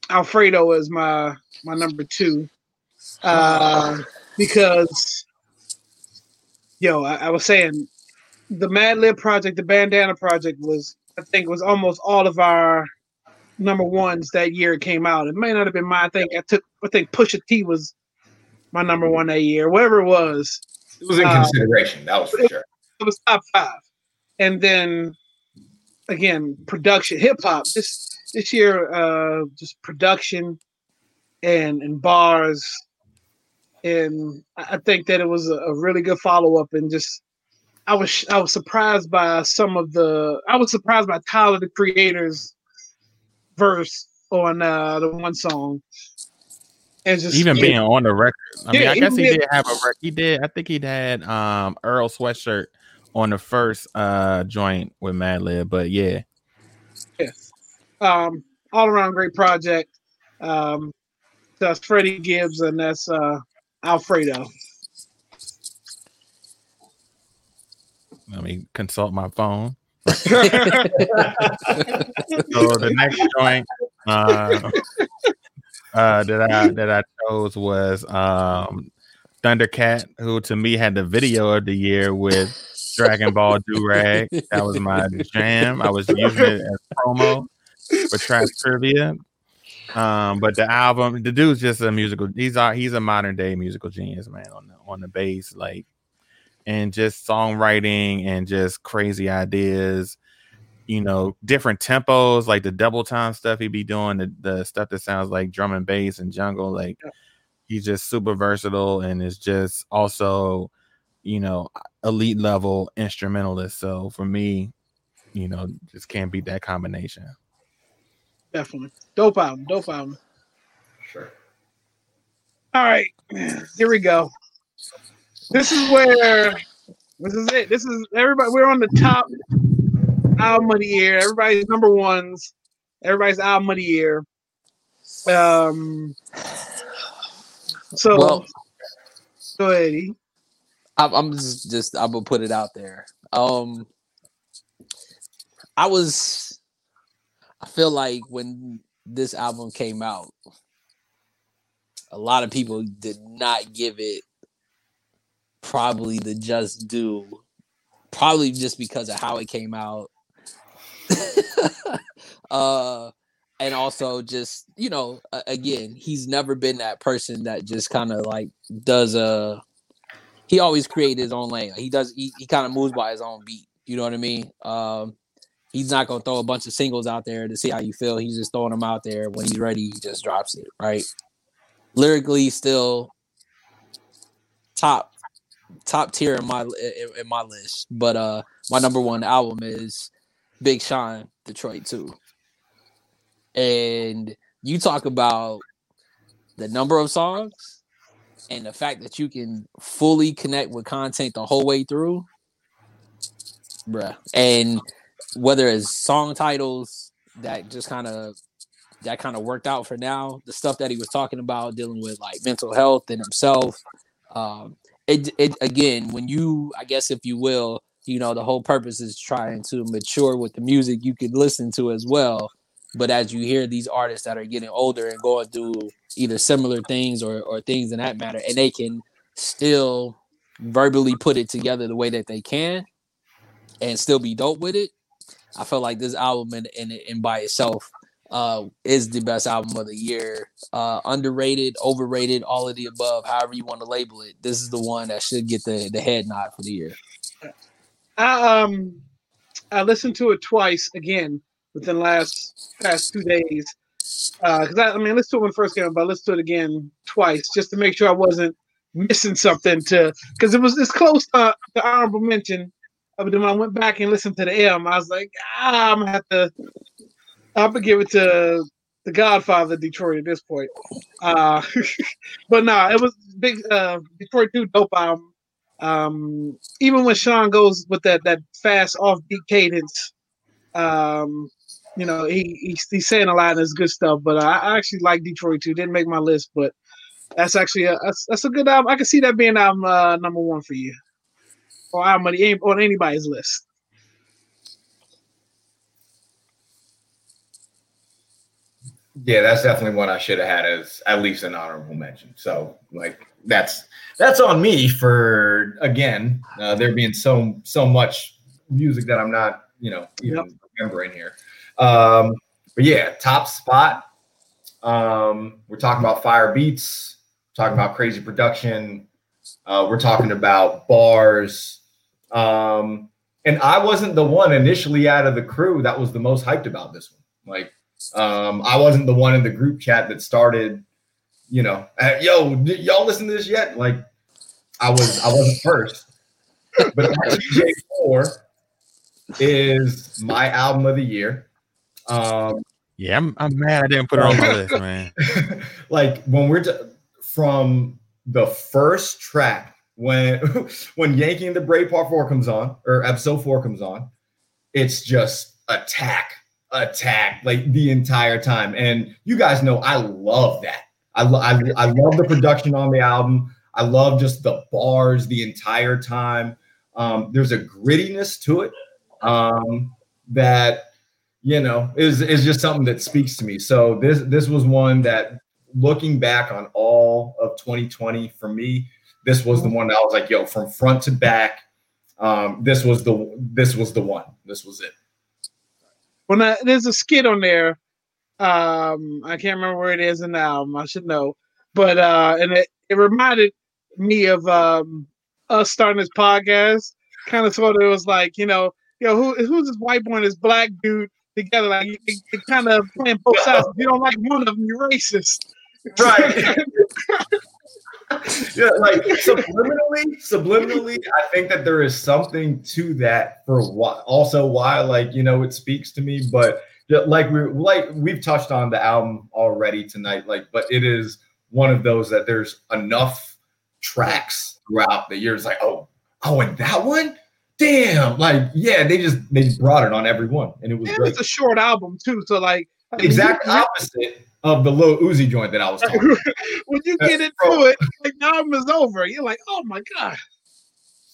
Alfredo as my my number two, uh, because yo, I, I was saying the Madlib project, the Bandana project was, I think, was almost all of our number ones that year it came out. It may not have been my I think I took, I think Pusha T was my number one that year, whatever it was. It was in Uh, consideration. That was for sure. It was top five, and then again, production, hip hop. This this year, uh, just production and and bars, and I think that it was a, really good follow up. And just I was I was surprised by some of the I was surprised by Tyler the Creator's verse on uh, the one song. And just even being on the record. I yeah, mean, I guess he did, did have a record. He did. I think he had um Earl Sweatshirt on the first uh joint with Madlib, but yeah. Yeah. Um all around great project. Um that's Freddie Gibbs and that's uh Alfredo. Let me consult my phone. so the next joint uh, uh, that I that I chose was um, Thundercat, who to me had the video of the year with Dragon Ball Durag. That was my jam. I was using it as promo for Trash Trivia. Um, but the album, the dude's just a musical. He's a he's a modern day musical genius, man. On the on the bass, like, and just songwriting and just crazy ideas. You know, different tempos, like the double time stuff he'd be doing, the, the stuff that sounds like drum and bass and jungle. Like, he's just super versatile and is just also you know, elite level instrumentalist. So for me, you know, just can't beat that combination. Definitely. Dope album. Dope album. Sure. All right. Here we go. This is where this is it. This is everybody. We're on the top album of the year. Everybody's number ones. Everybody's album of the year. Um. So, well, go ahead. I'm, I'm just, just I'm gonna put it out there. Um, I was, I feel like when this album came out, a lot of people did not give it probably the just due, probably just because of how it came out. uh, and also just you know, again, he's never been that person that just kind of like does a he always created his own lane. He does. He, he kind of moves by his own beat. You know what I mean? Um, he's not gonna throw a bunch of singles out there to see how you feel. He's just throwing them out there. When he's ready, he just drops it. Right? Lyrically, still top top tier in my in, in my list. But uh, my number one album is Big Sean, Detroit Two. And you talk about the number of songs and the fact that you can fully connect with content the whole way through, bruh. And whether it's song titles that just kind of that kind of worked out for now, the stuff that he was talking about dealing with like mental health and himself. Um, it it again when you I guess if you will, you know, the whole purpose is trying to mature with the music you can listen to as well. But as you hear these artists that are getting older and going through either similar things or, or things in that matter, and they can still verbally put it together the way that they can and still be dope with it. I feel like this album in, in, in by itself uh, is the best album of the year. Uh, underrated, overrated, all of the above, however you want to label it. This is the one that should get the, the head nod for the year. I um I listened to it twice again within the last past two days. Because uh, I, I, mean, let's do it when first came but let's do it again twice just to make sure I wasn't missing something. To because it was this close to the honorable mention. But then when I went back and listened to the M, I was like, ah, I'm gonna have to. I'm gonna give it to the Godfather Detroit at this point. Uh, but nah, it was big. Uh, Detroit two dope album. Um, even when Sean goes with that that fast offbeat cadence, um, you know, he, he's, he's saying a lot and it's good stuff, but I, I actually like Detroit too. Didn't make my list, but that's actually a that's, that's a good album. I can see that being album uh, number one for you, or album on anybody's list. Yeah, that's definitely one I should have had as at least an honorable mention. So, like, that's that's on me for again uh, there being so so much music that I'm not you know even yep. remembering here. Um, but yeah, top spot. Um, we're talking about fire beats, talking about crazy production. Uh, we're talking about bars. Um, and I wasn't the one initially out of the crew that was the most hyped about this one. Like Um, I wasn't the one in the group chat that started, you know, uh, yo, did y'all listen to this yet? Like, I was, I wasn't first, but TJ Four is my album of the year. Um, yeah, I'm, I'm mad I didn't put it on my list, man. like when we're t- from the first track when when Yankee and the Brave Part Four comes on or episode four comes on, it's just attack, attack like the entire time. And you guys know I love that. I, lo- I, I love the production on the album. I love just the bars the entire time. Um, there's a grittiness to it um, that you know is is just something that speaks to me. So this this was one that looking back on all of 2020 for me, this was the one that I was like, yo, from front to back, um, this was the this was the one. This was it. When I, there's a skit on there, um, I can't remember where it is in the album. I should know, but uh, and it, it reminded me of um, us starting this podcast. Kind of sort of it was like, you know, know, who who's this white boy and this black dude together? Like, kind of playing both sides. If you don't like one of them, you're racist. Right. yeah, like subliminally, subliminally, I think that there is something to that for what also why, like, you know, it speaks to me, but like we like we've touched on the album already tonight, like, but it is one of those that there's enough tracks throughout the years, like, oh, oh, and that one, damn, like, yeah, they just they brought it on every one, and it was And it's a short album too, so like I mean, Exact opposite of the little Uzi joint that I was talking about. when you get into Bro. it, like album is over. You're like, oh my god.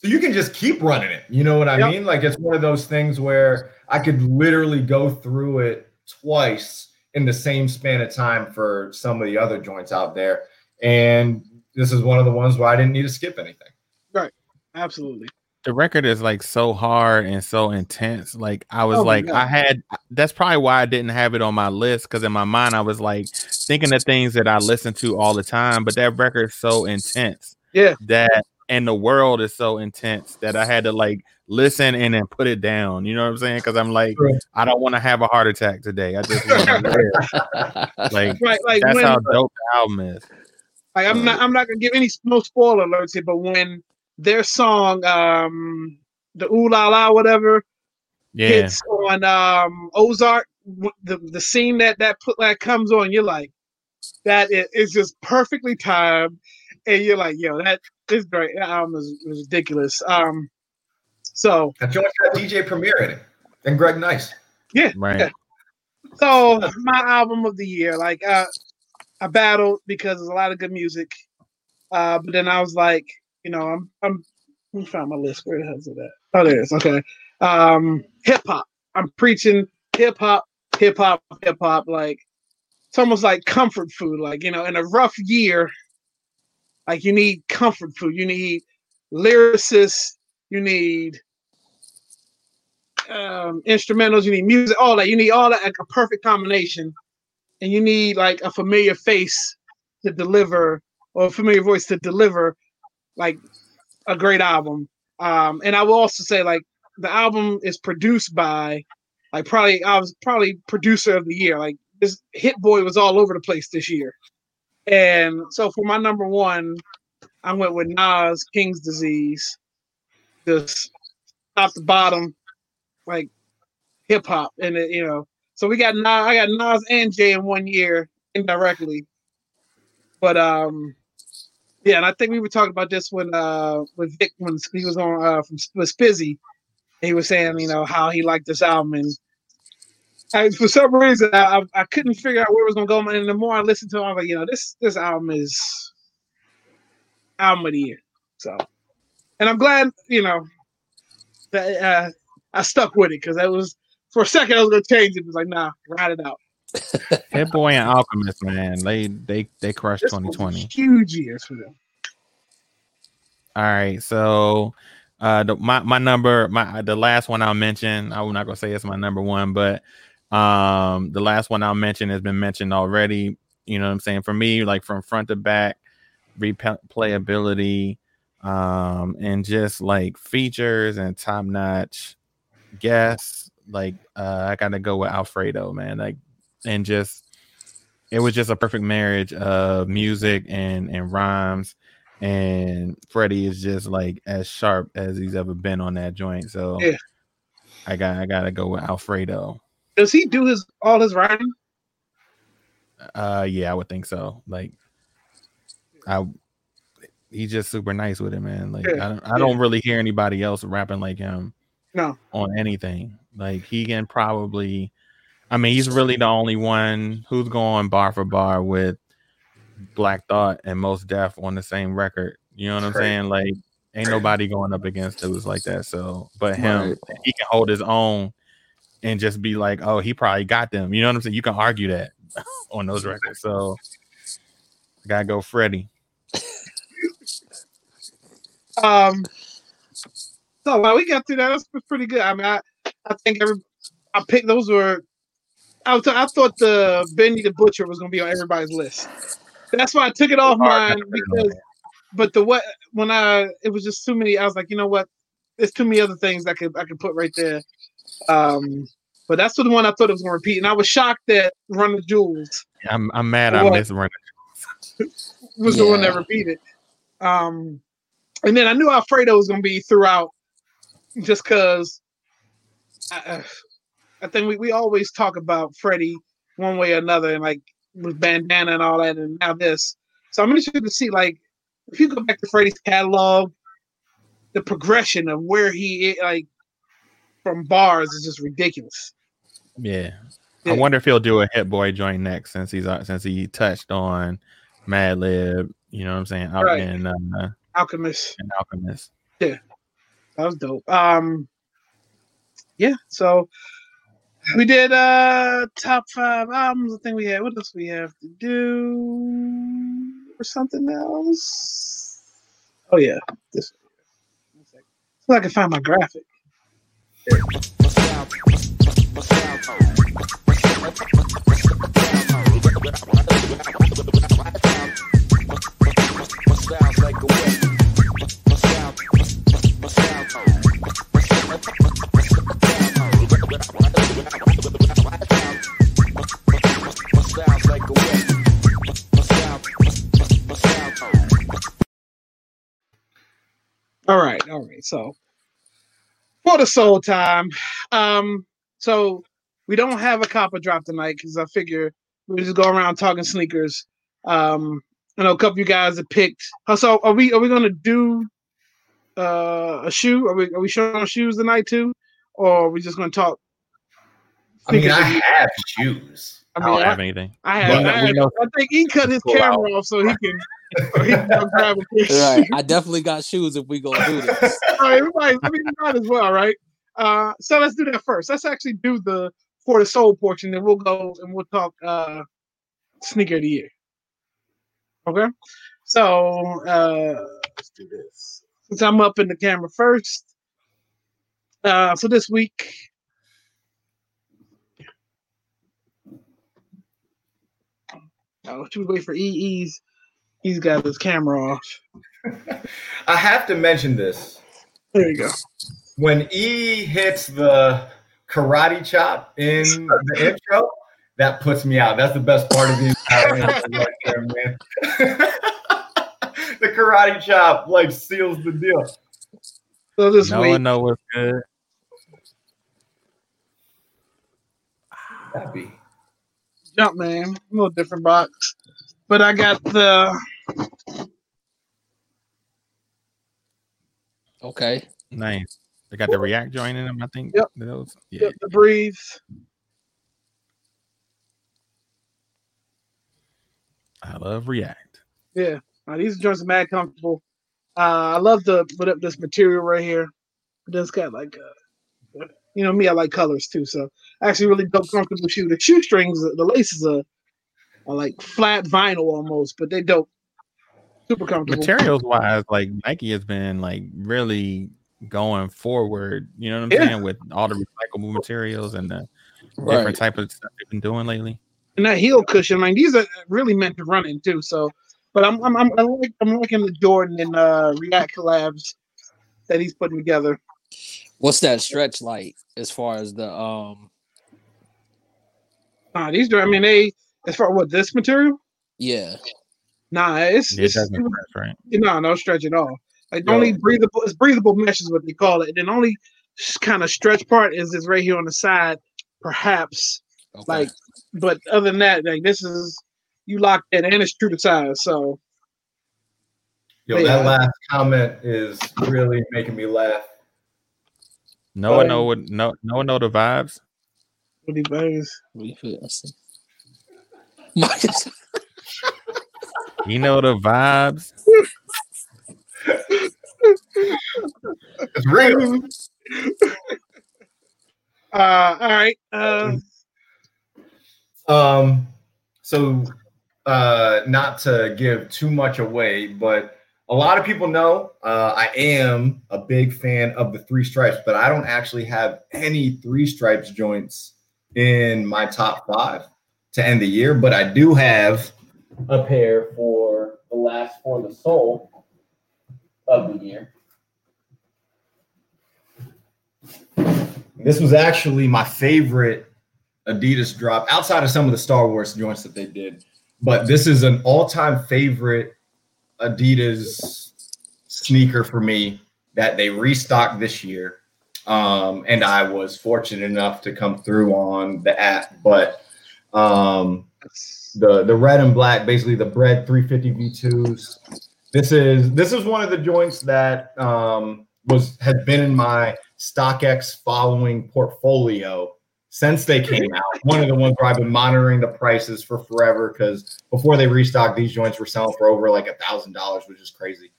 So you can just keep running it. You know what I Yep. mean? Like it's one of those things where I could literally go through it twice in the same span of time for some of the other joints out there. And this is one of the ones where I didn't need to skip anything. Right. Absolutely. The record is like so hard and so intense. Like I was Oh like. I had uh, that's probably why I didn't have it on my list because in my mind I was like thinking of things that I listen to all the time, but that record is so intense. Yeah. That and the world is so intense that I had to like listen and then put it down. You know what I'm saying? Because I'm like, True. I don't want to have a heart attack today. I just want to. Like Right, like that's when how dope the album is. like I'm not I'm not gonna give any no spoiler alerts here, but when their song um the ooh la la whatever Yeah. hits on um Ozark, the the scene that that put that comes on, you're like, that is, is just perfectly timed, and you're like, yo, that is great. That album is, is ridiculous. Um, so That joint got DJ Premier in it and Greg Nice. Yeah, Right. Yeah. so my album of the year, like uh, I battled because there's a lot of good music, uh, but then I was like, you know, I'm I'm let me find my list. Where the hell's it at? Oh, there it is. Okay, um, hip hop. I'm preaching hip hop, hip hop, hip hop. Like it's almost like comfort food. Like you know, in a rough year, like you need comfort food. You need lyricists. You need um, instrumentals, you need music, all that. You need all that, like a perfect combination. And you need like a familiar face to deliver, or a familiar voice to deliver, like a great album. Um, and I will also say, like, the album is produced by, like, probably I was probably producer of the year. Like, this Hit Boy was all over the place this year. And so for my number one, I went with Nas, King's Disease. Just top to bottom, like hip hop, and it, you know, so we got Nas, I got Nas and Jay in one year indirectly, but um, yeah, and I think we were talking about this when uh with Vic when he was on uh from with Spizzy, he was saying you know how he liked this album and. I, for some reason, I, I I couldn't figure out where it was gonna go, and the more I listened to it, I was like, you know, this this album is album of the year. So, and I'm glad, you know, that uh, I stuck with it because I was for a second I was gonna change it. It was like, nah, ride it out. Hit Boy and Alchemist, man. They they they crushed This 2020. huge years for them. All right, so uh the, my my number my the last one I'll mention I'm not gonna say it's my number one, but um the last one I'll mention has been mentioned already. You know what I'm saying? For me, like from front to back, replayability, um, and just like features and top notch guests. Like uh I gotta go with Alfredo, man. Like and just it was just a perfect marriage of music and and rhymes. And Freddie is just like as sharp as he's ever been on that joint. So Yeah. I got I gotta go with Alfredo. Does he do his all his writing? Uh, yeah, I would think so. Like, I he's just super nice with it, man. Like, Yeah, I don't I don't really hear anybody else rapping like him No. on anything. Like, he can probably, I mean, he's really the only one who's going bar for bar with Black Thought and Mos Def on the same record. You know what I'm Crazy. saying? Like, ain't nobody going up against dudes like that. So, but him, Right. he can hold his own and just be like, oh, he probably got them. You know what I'm saying? You can argue that on those records. So, I gotta go, Freddie. Um. So while we got through that, that's pretty good. I mean, I, I think every I picked those were. I was I thought the Benny the Butcher was gonna be on everybody's list. That's why I took it off mine because. But the what when I it was just too many. I was like, you know what? There's too many other things I could I could put right there. Um. But that's the one I thought it was gonna repeat, and I was shocked that Run the Jewels I'm I'm mad I missed Run the running. was the one that Yeah. repeated. Um, and then I knew Alfredo was going to be throughout, just because I, I think we, we always talk about Freddie one way or another, and like with bandana and all that, and now this. So I'm interested to see like if you go back to Freddie's catalog, the progression of where he like from bars is just ridiculous. Yeah. Yeah. I wonder if he'll do a Hit Boy joint next since he's uh, since he touched on Madlib. You know what I'm saying? Out Right. in, uh, Alchemist. in Alchemist. Yeah. That was dope. Um, yeah. So we did uh top five albums. I think we had. What else we have to do or something else? Oh yeah, this. So I can find my graphic. All right, all right. So for the soul time, um, so we don't have a copper drop tonight because I figure we just go around talking sneakers. Um, I know a couple of you guys have picked. uh, So are we are we gonna do uh, a shoe? Are we are we showing shoes tonight too, or are we just gonna talk? I mean, I have shoes. I I don't I, have anything. I have. We know- I, have- know- I think he cut his Pull camera off so he can. so he can grab a picture. Right. I definitely got shoes if we gonna do this. All right, everybody, I mean, might as well, right? Uh, so let's do that first. Let's actually do the for the soul portion, then we'll go and we'll talk uh sneaker of the year. Okay, so uh, let's do this. Since I'm up in the camera first, uh, so this week. Oh, should we wait for EE's? He's got his camera off. I have to mention this. There you go. When E hits the karate chop in the intro, that puts me out. That's the best part of the entire intro right there, man. the karate chop like seals the deal. So this No week, one know what's good. Happy. Jumpman, a little different box. But I got the Okay. Nice. They got the React joint in them, I think. Yep. Those. Yeah. the, the breathe. I love React. Yeah, uh, these joints are mad comfortable. Uh, I love the put up this material right here. It does got like, uh, you know me, I like colors too. So actually, really dope, comfortable shoe. The shoestrings, the laces are, are like flat vinyl almost, but they dope. Super comfortable. Materials wise, like Nike has been like really going forward. You know what I'm Yeah. saying? With all the recyclable materials and the Right. different type of stuff they've been doing lately. and that heel cushion, like these are really meant to run in too. So, but I'm I'm I'm, I like I'm liking the Jordan and uh, React collabs that he's putting together. What's that stretch like as far as the um Nah, these are. I mean, they as far what this material. Yeah. Nah, it's, It it's doesn't stretch, right? no, no stretch at all. Like the Yo. only breathable, it's breathable mesh is what they call it. And then only kind of stretch part is this right here on the side, perhaps. Okay. Like, but other than that, like this is you locked in and it's true to size. So Yo, Yeah. that last comment is really making me laugh. No one Um, know what no no one know the vibes. what he buys. You feel? Let's see. Marcus. You know the vibes. It's real. Uh, all right. Uh, Um, so uh, not to give too much away, but a lot of people know uh, I am a big fan of the three stripes, but I don't actually have any three stripes joints in my top five to end the year. But I do have a pair for the last for the soul of the year. This was actually my favorite Adidas drop outside of some of the Star Wars joints that they did. But this is an all-time favorite Adidas sneaker for me that they restocked this year. Um, and I was fortunate enough to come through on the app. But um, the the red and black, basically the bread 350 V2s. This is this is one of the joints that um, was has been in my StockX following portfolio since they came out. One of the ones where I've been monitoring the prices for forever because before they restocked, these joints were selling for over like a thousand dollars, which is crazy.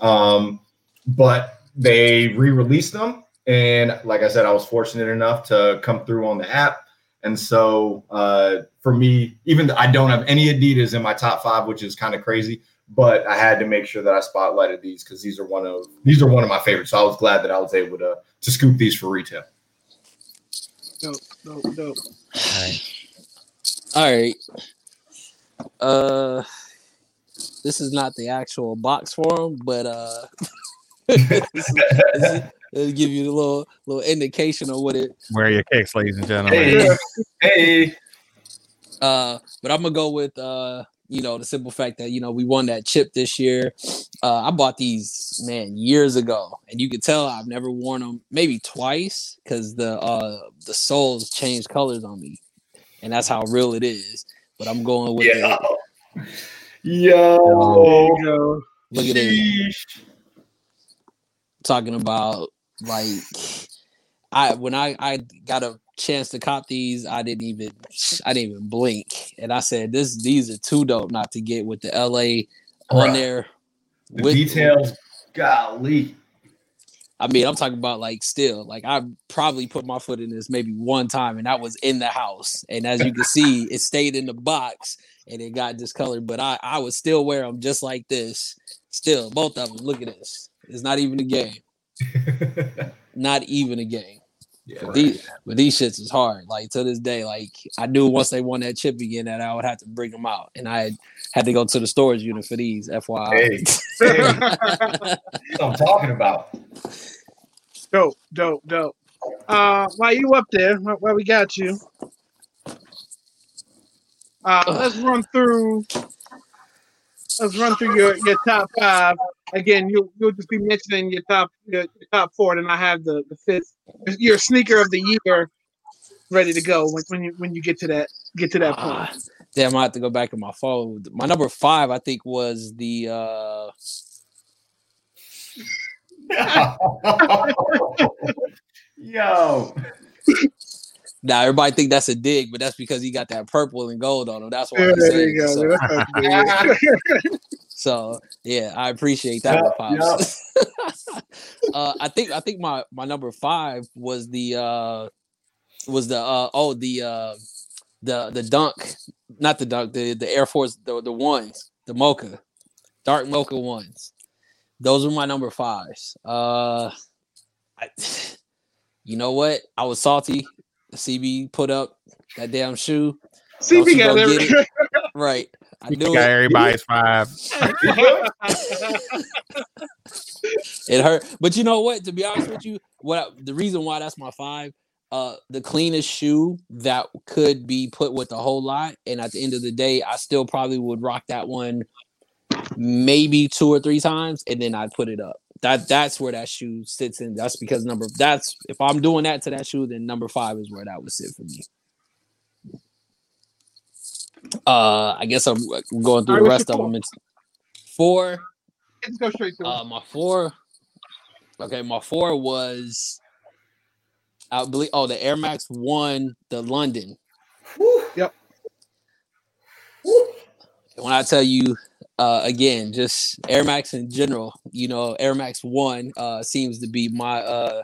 Um, but they re-released them, and like I said, I was fortunate enough to come through on the app. And so uh, for me, even though I don't have any Adidas in my top five, which is kind of crazy, but I had to make sure that I spotlighted these because these are one of these are one of my favorites. So I was glad that I was able to to scoop these for retail. dope, dope, dope. All right. All right. Uh, this is not the actual box form, but uh, this is- this is- it'll give you a little little indication of what it. Wear your kicks, ladies and gentlemen. Hey, hey, Uh, but I'm gonna go with uh, you know, the simple fact that you know we won that chip this year. Uh, I bought these man years ago, and you can tell I've never worn them maybe twice because the uh the soles changed colors on me, and that's how real it is. But I'm going with the There yo, you look at it. Talking about like I when I I got a chance to cop these, I didn't even I didn't even blink, and I said this these are too dope not to get with the LA on Bruh. there. The with- details, golly. I mean, I'm talking about like still like I probably put my foot in this maybe one time, and I was in the house. And as you can see, it stayed in the box and it got discolored. But I I would still wear them just like this. Still, both of them. Look at this. It's not even a game. Not even a game. Yeah, But these, but these shits is hard. Like to this day, like I knew once they won that chip again that I would have to bring them out, and I had, had to go to the storage unit for these. FYI. Hey, hey, that's what I'm talking about. Dope, dope, dope. Uh, while you up there, while while we got you, uh, let's run through. Let's run through your, your top five. Again, you'll you'll just be mentioning your top your, your top four, and I have the, the fifth your sneaker of the year ready to go when, when you when you get to that get to that Ah, point. damn, I have to go back in my phone. My number five, I think, was the uh Yo, now everybody think that's a dig, but that's because he got that purple and gold on him. That's why Yeah, I'm there saying you go. So, That sounds good. so, yeah, I appreciate that Yeah, pops. uh I think I think my my number five was the uh was the uh oh the uh the the dunk, not the dunk, the the Air Force, the the ones, the mocha, dark mocha ones. Those were my number fives. Uh, I, you know what? I was salty. CB put up that damn shoe. See, Don't we you got go. Right. I knew got it. everybody's five. It hurt. But you know what? To be honest with you, what I, the reason why that's my five, uh the cleanest shoe that could be put with a whole lot. And at the end of the day, I still probably would rock that one maybe two or three times, and then I'd put it up. That that's where that shoe sits in. That's because number that's if I'm doing that to that shoe, then number five is where that would sit for me. Uh, I guess I'm going through right, the rest of them. It's four. Let's go straight to. Uh, my four. Okay, my four was. I believe. Oh, the Air Max One, the London. Yep. When I tell you, uh, again, just Air Max in general, you know, Air Max One uh, seems to be my, uh,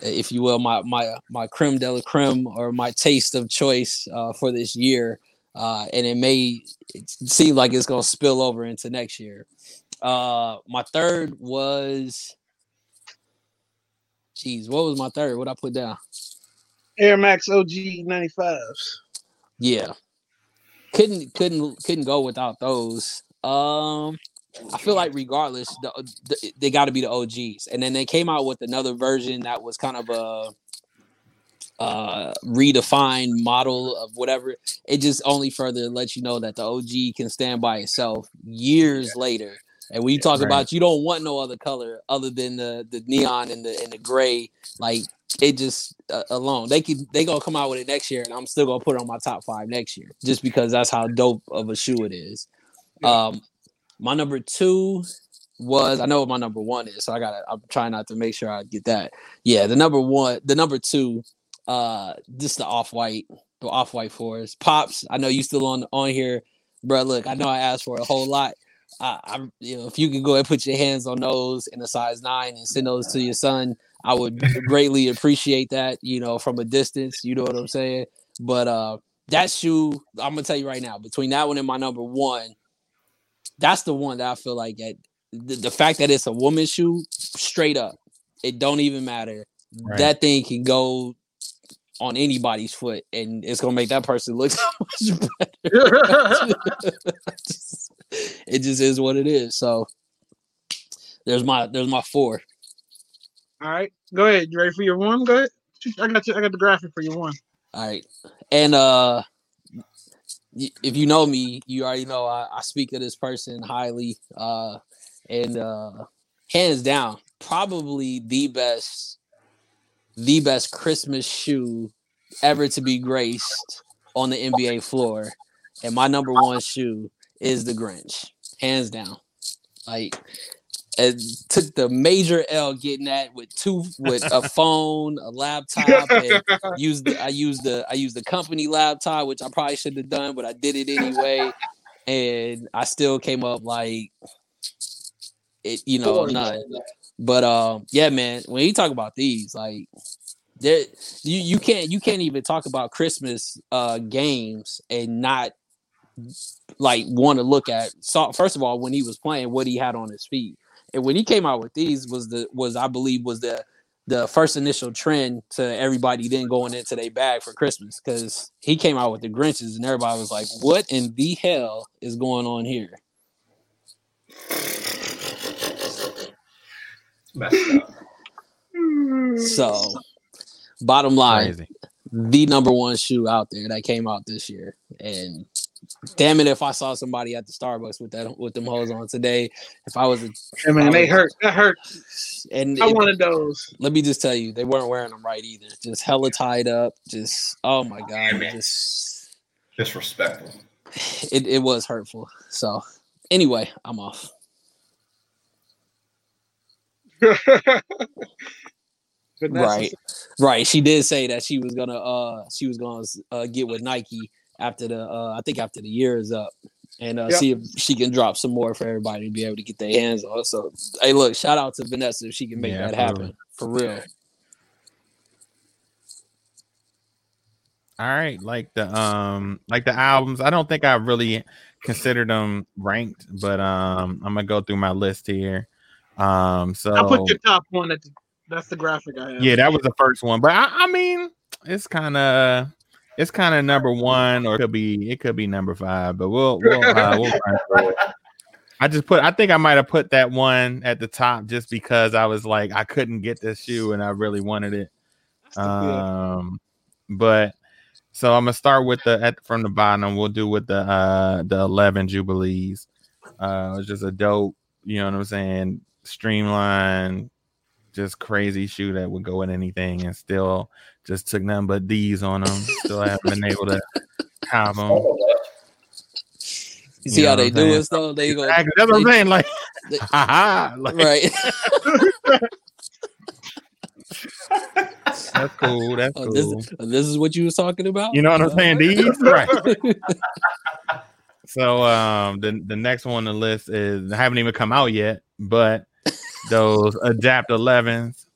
if you will, my my my creme de la creme or my taste of choice uh, for this year, uh, and it may seem like it's gonna spill over into next year. Uh, my third was, geez, what was my third? What I put down? Air Max OG 95s. Yeah. Couldn't couldn't couldn't go without those. Um I feel like regardless the, the, they got to be the OGs. And then they came out with another version that was kind of a uh redefined model of whatever. It just only further lets you know that the OG can stand by itself years later. And when you talk Right. about you don't want no other color other than the the neon and the and the gray, like it just uh, alone they could they gonna come out with it next year and i'm still gonna put it on my top five next year just because that's how dope of a shoe it is Um my number two was i know what my number one is so i gotta i'm trying not to make sure i get that yeah the number one the number two uh just the off-white the off-white forest pops i know you still on on here bro look i know i asked for a whole lot I, I you know if you could go and put your hands on those in a size nine and send those to your son I would greatly appreciate that, you know, from a distance. You know what I'm saying? But uh that shoe, I'm gonna tell you right now, between that one and my number one, that's the one that I feel like at the, the fact that it's a woman's shoe, straight up, it don't even matter. Right. That thing can go on anybody's foot, and it's gonna make that person look so much better. it just is what it is. So there's my there's my four. All right, go ahead. You ready for your one? Go ahead. I got you. I got the graphic for your one. All right. And uh y- if you know me, you already know I, I speak of this person highly. Uh and uh hands down, probably the best the best Christmas shoe ever to be graced on the NBA floor. And my number one shoe is the Grinch. Hands down. Like it took the major L getting that with two with a phone, a laptop, and used the, I used the I used the company laptop, which I probably shouldn't have done, but I did it anyway, and I still came up like it, you know, none. But um, yeah, man, when you talk about these, like there you you can't you can't even talk about Christmas uh games and not like want to look at so first of all when he was playing what he had on his feet and when he came out with these was the was I believe was the the first initial trend to everybody then going into their bag for Christmas because he came out with the Grinches and everybody was like, "What in the hell is going on here?" Messed up. So, bottom line, Crazy. The number one shoe out there that came out this year, and damn it, if I saw somebody at the Starbucks with that with them hoes on today, if I was a Hey, man, they hurt. That hurt. and I it- wanted those. let me just tell you, they weren't wearing them right either. Just hella tied up. Just oh my god, it just Disrespectful. it, it was hurtful. So anyway, I'm off. Vanessa Right, right. She did say that she was gonna uh she was gonna uh, get with Nike after the uh I think after the year is up. And uh, Yep. see if she can drop some more for everybody to be able to get their hands on. So, hey, look, shout out to Vanessa if she can make Yeah, that absolutely. happen for real. All right, like the um, like the albums. I don't think I really considered them ranked, but um, I'm gonna go through my list here. Um, so I put your top one at the. That's the graphic I have. yeah, that was the first one, but I, I mean, it's kind of it's kind of number one, or it could be it could be number five, but we'll we'll, uh, we'll. I just put I think I might have put that one at the top just because I was like I couldn't get this shoe and I really wanted it. Um, but so I'm gonna start with the at from the bottom. We'll do with the uh the 11 jubilees. Uh, it's just a dope, you know what I'm saying? Streamline, just crazy shoe that would go in anything, and still just took nothing but D's on them. Still haven't been able to have them. You see You how know they what I'm do us though? They go Exactly. That's what I'm they- saying. Like, they- haha, like, right. that's cool. That's Oh, cool. this, this is what you was talking about. You know what I'm saying? These right. So um the the next one on the list is haven't even come out yet, but those Adapt 11s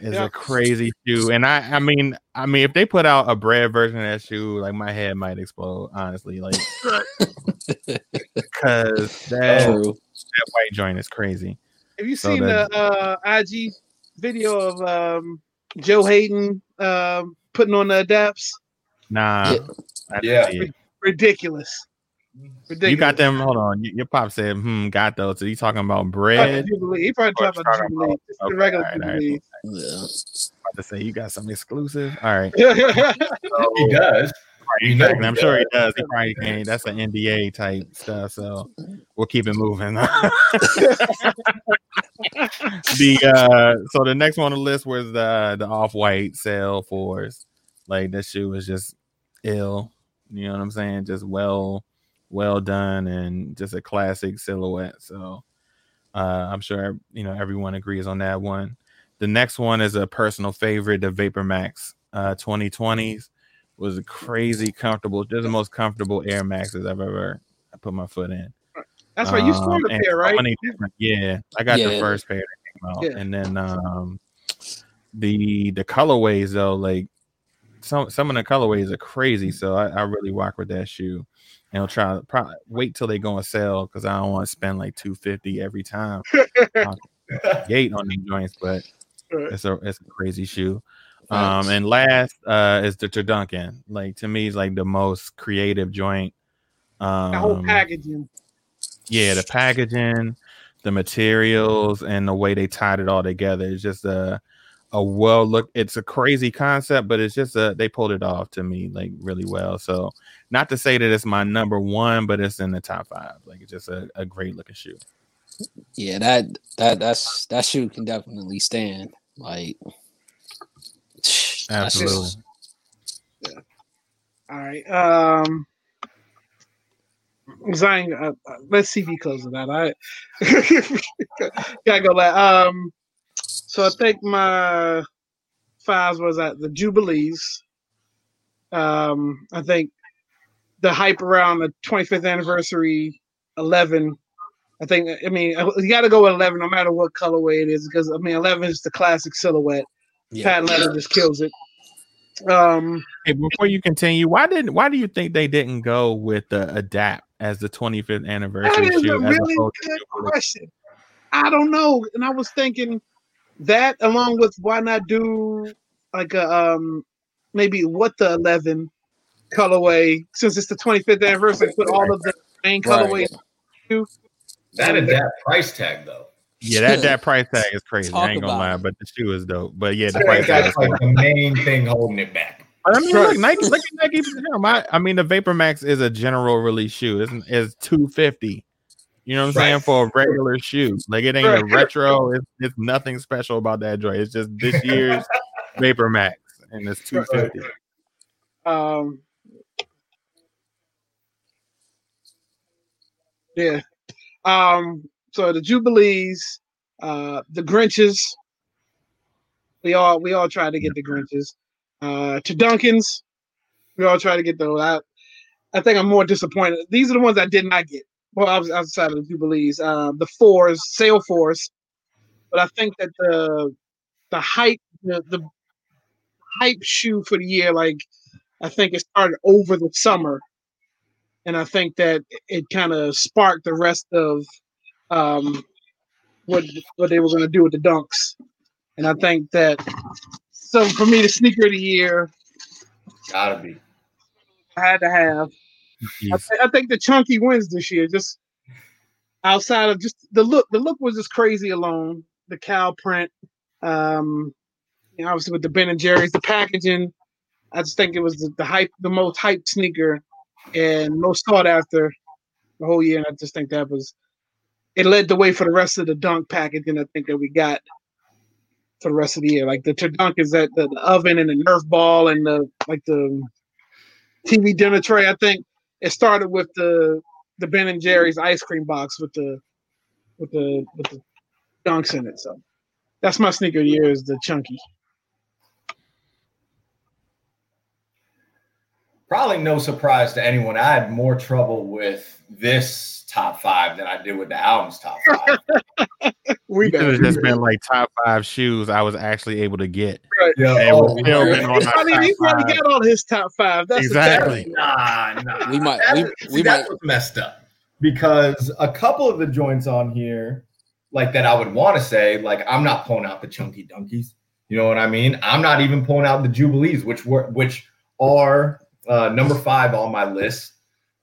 is Yeah. a crazy shoe. And I I mean I mean if they put out a bread version of that shoe, like my head might explode, honestly. Like because that, True. that white joint is crazy. Have you So seen the uh, IG video of um, Joe Haden um, putting on the adapts? Nah. Yeah. Yeah. Ridiculous. Ridiculous. You got them. Hold on. Your pop said, "Hmm, got those." So you talking about bread? Jubilee. He probably Or talking about talking Jubilee. about- Just the okay, regular alright, alright. Jubilee. Yeah. About to say you got something exclusive. All right. He does. You know Exactly. I'm sure he does. does. He probably can. That's an NBA type stuff. So we'll keep it moving. the uh so the next one on the list was the the off white Sail fours. Like this shoe is just ill. You know what I'm saying? Just well, well done and just a classic silhouette. So uh I'm sure you know everyone agrees on that one. The next one is a personal favorite, the Vapor Max uh 2020s was a crazy comfortable, just the most comfortable Air Maxes I've ever put my foot in. That's right. You Um, scored a and pair, right? many different- yeah, I got the first pair that came out, Yeah. and then um, the the colorways though, like some some of the colorways are crazy. So I, I really rock with that shoe, and I'll try probably wait till they go on sale because I don't want to spend like two fifty every time. Gate on these joints, but it's a it's a crazy shoe. Um, and last uh is the Turdunken. Like to me, is like the most creative joint. Um, The whole packaging. yeah, the packaging, the materials, and the way they tied it all together. It's just a a well look. It's a crazy concept, but it's just a they pulled it off to me like really well. So not to say that it's my number one, but it's in the top five. Like it's just a, a great looking shoe. Yeah, that that that's that shoe can definitely stand. Like Absolutely. just- All right. Um, Zion, uh, uh, let's see if he closes that. I gotta go. Like, um, so I think my fives was at the Jubilees. Um, I think the hype around the 25th anniversary 11. I think, I mean, you got to go with 11 no matter what colorway it is because, I mean, 11 is the classic silhouette. yeah. Patent leather just kills it. Um, Hey, before you continue, why didn't why do you think they didn't go with the adapt as the 25th That anniversary is a shoe? as really opposed good question. I don't know, and I was thinking that along with why not do like a um maybe what the eleven colorway since it's the 25th anniversary, put all of the main colorways. That is that adapt price tag though. Yeah, that that price tag is crazy. Talk I ain't gonna lie, it. but the shoe is dope. But yeah, the price tag is that's like the main thing holding it back. I mean, Right. look, Nike, look at Nike. for. I, I mean, the Vapor Max is a general release shoe. It's, it's two fifty. You know what I'm saying for a regular shoe. Like it ain't a retro. It's, it's nothing special about that joint. It's just this year's Vapor Max, and it's two fifty. Um, yeah. Um, so the Jubilees, uh, the Grinches. We all we all tried to get the Grinches. Uh, to Duncan's, we all tried to get those. I, I think I'm more disappointed. These are the ones I did not get. Well, I was outside of the Jubilees. Uh, the fours, Sail fours, but I think that the the hype, the, the hype shoe for the year, like I think it started over the summer, and I think that it kind of sparked the rest of um, what what they were going to do with the dunks. And I think that so for me, the sneaker of the year, Gotta be. I had to have. I, thi- I think the chunky wins this year. Just outside of just the look, the look was just crazy alone. The cow print, um, you know, obviously with the Ben and Jerry's, the packaging. I just think it was the, the hype, the most hyped sneaker, and most sought after the whole year. And I just think that was it led the way for the rest of the dunk packaging. I think that we got for the rest of the year. Like the dunk is at the, the oven and the Nerf ball and the like the TV dinner tray. I think it started with the the Ben and Jerry's ice cream box with the with the with the dunks in it. So that's my sneaker of the year is the chunky. Probably no surprise to anyone. I had more trouble with this top five than I did with the album's top five. we It could have just been like top five shoes I was actually able to get. yeah, Hey, oh, we're still yeah. He's probably, he's probably got all his top five. That's Exactly. Nah, nah. We might- That we- is- we see, might- what's messed up because a couple of the joints on here, like that, I would want to say, like I'm not pulling out the Chunky Dunkies. You know what I mean? I'm not even pulling out the jubilees, which were which are uh, number five on my list.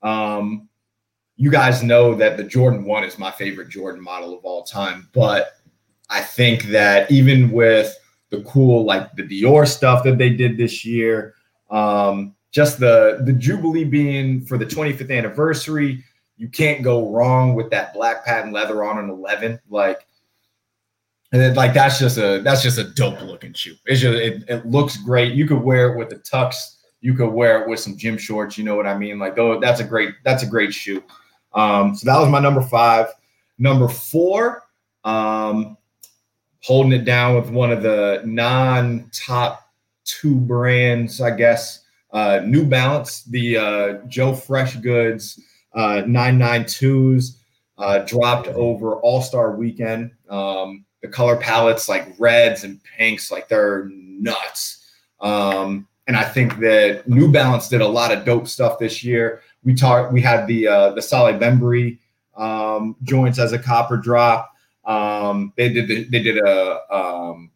Um, you guys know that the Jordan One is my favorite Jordan model of all time, but I think that even with the cool like the Dior stuff that they did this year, um, just the the Jubilee being for the 25th anniversary, you can't go wrong with that black patent leather on an 11. Like, and then, like that's just a that's just a dope looking shoe. It's just it, it looks great. You could wear it with the tux. You could wear it with some gym shorts. You know what I mean? Like, oh, that's a great that's a great shoe. Um, so that was my number five. Number four, um, holding it down with one of the non-top two brands, I guess. Uh, New Balance, the uh, Joe Freshgoods uh, 992s uh, dropped over All Star Weekend. Um, the color palettes like reds and pinks, like they're nuts. Um, and I think that New Balance did a lot of dope stuff this year. We talked. We had the uh, the Salehe Bembury um, joints as a copper drop. Um, they did the, they did a um,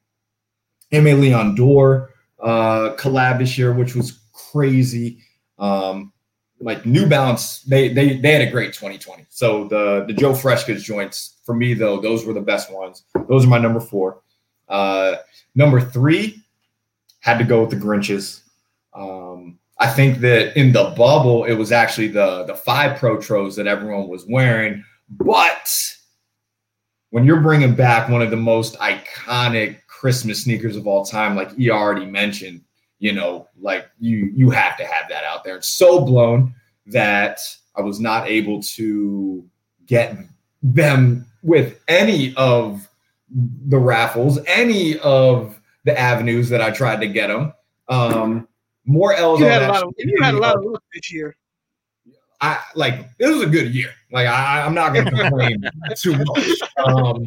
Aimé Leon Dor uh, collab this year, which was crazy. Um, like New Balance, they they they had a great 2020. So the the Joe Freshgoods joints for me though, those were the best ones. Those are my number four. Uh, number three had to go with the Grinches. Um, I think that in the bubble, it was actually the the five Protros that everyone was wearing, but when you're bringing back one of the most iconic Christmas sneakers of all time, like E already mentioned, you know, like you you have to have that out there. It's so blown that I was not able to get them with any of the raffles, any of the avenues that I tried to get them. Um, more L's You on had a lot of you had a lot of luck this year. I like it was a good year. Like I, I'm not gonna complain too much. Um,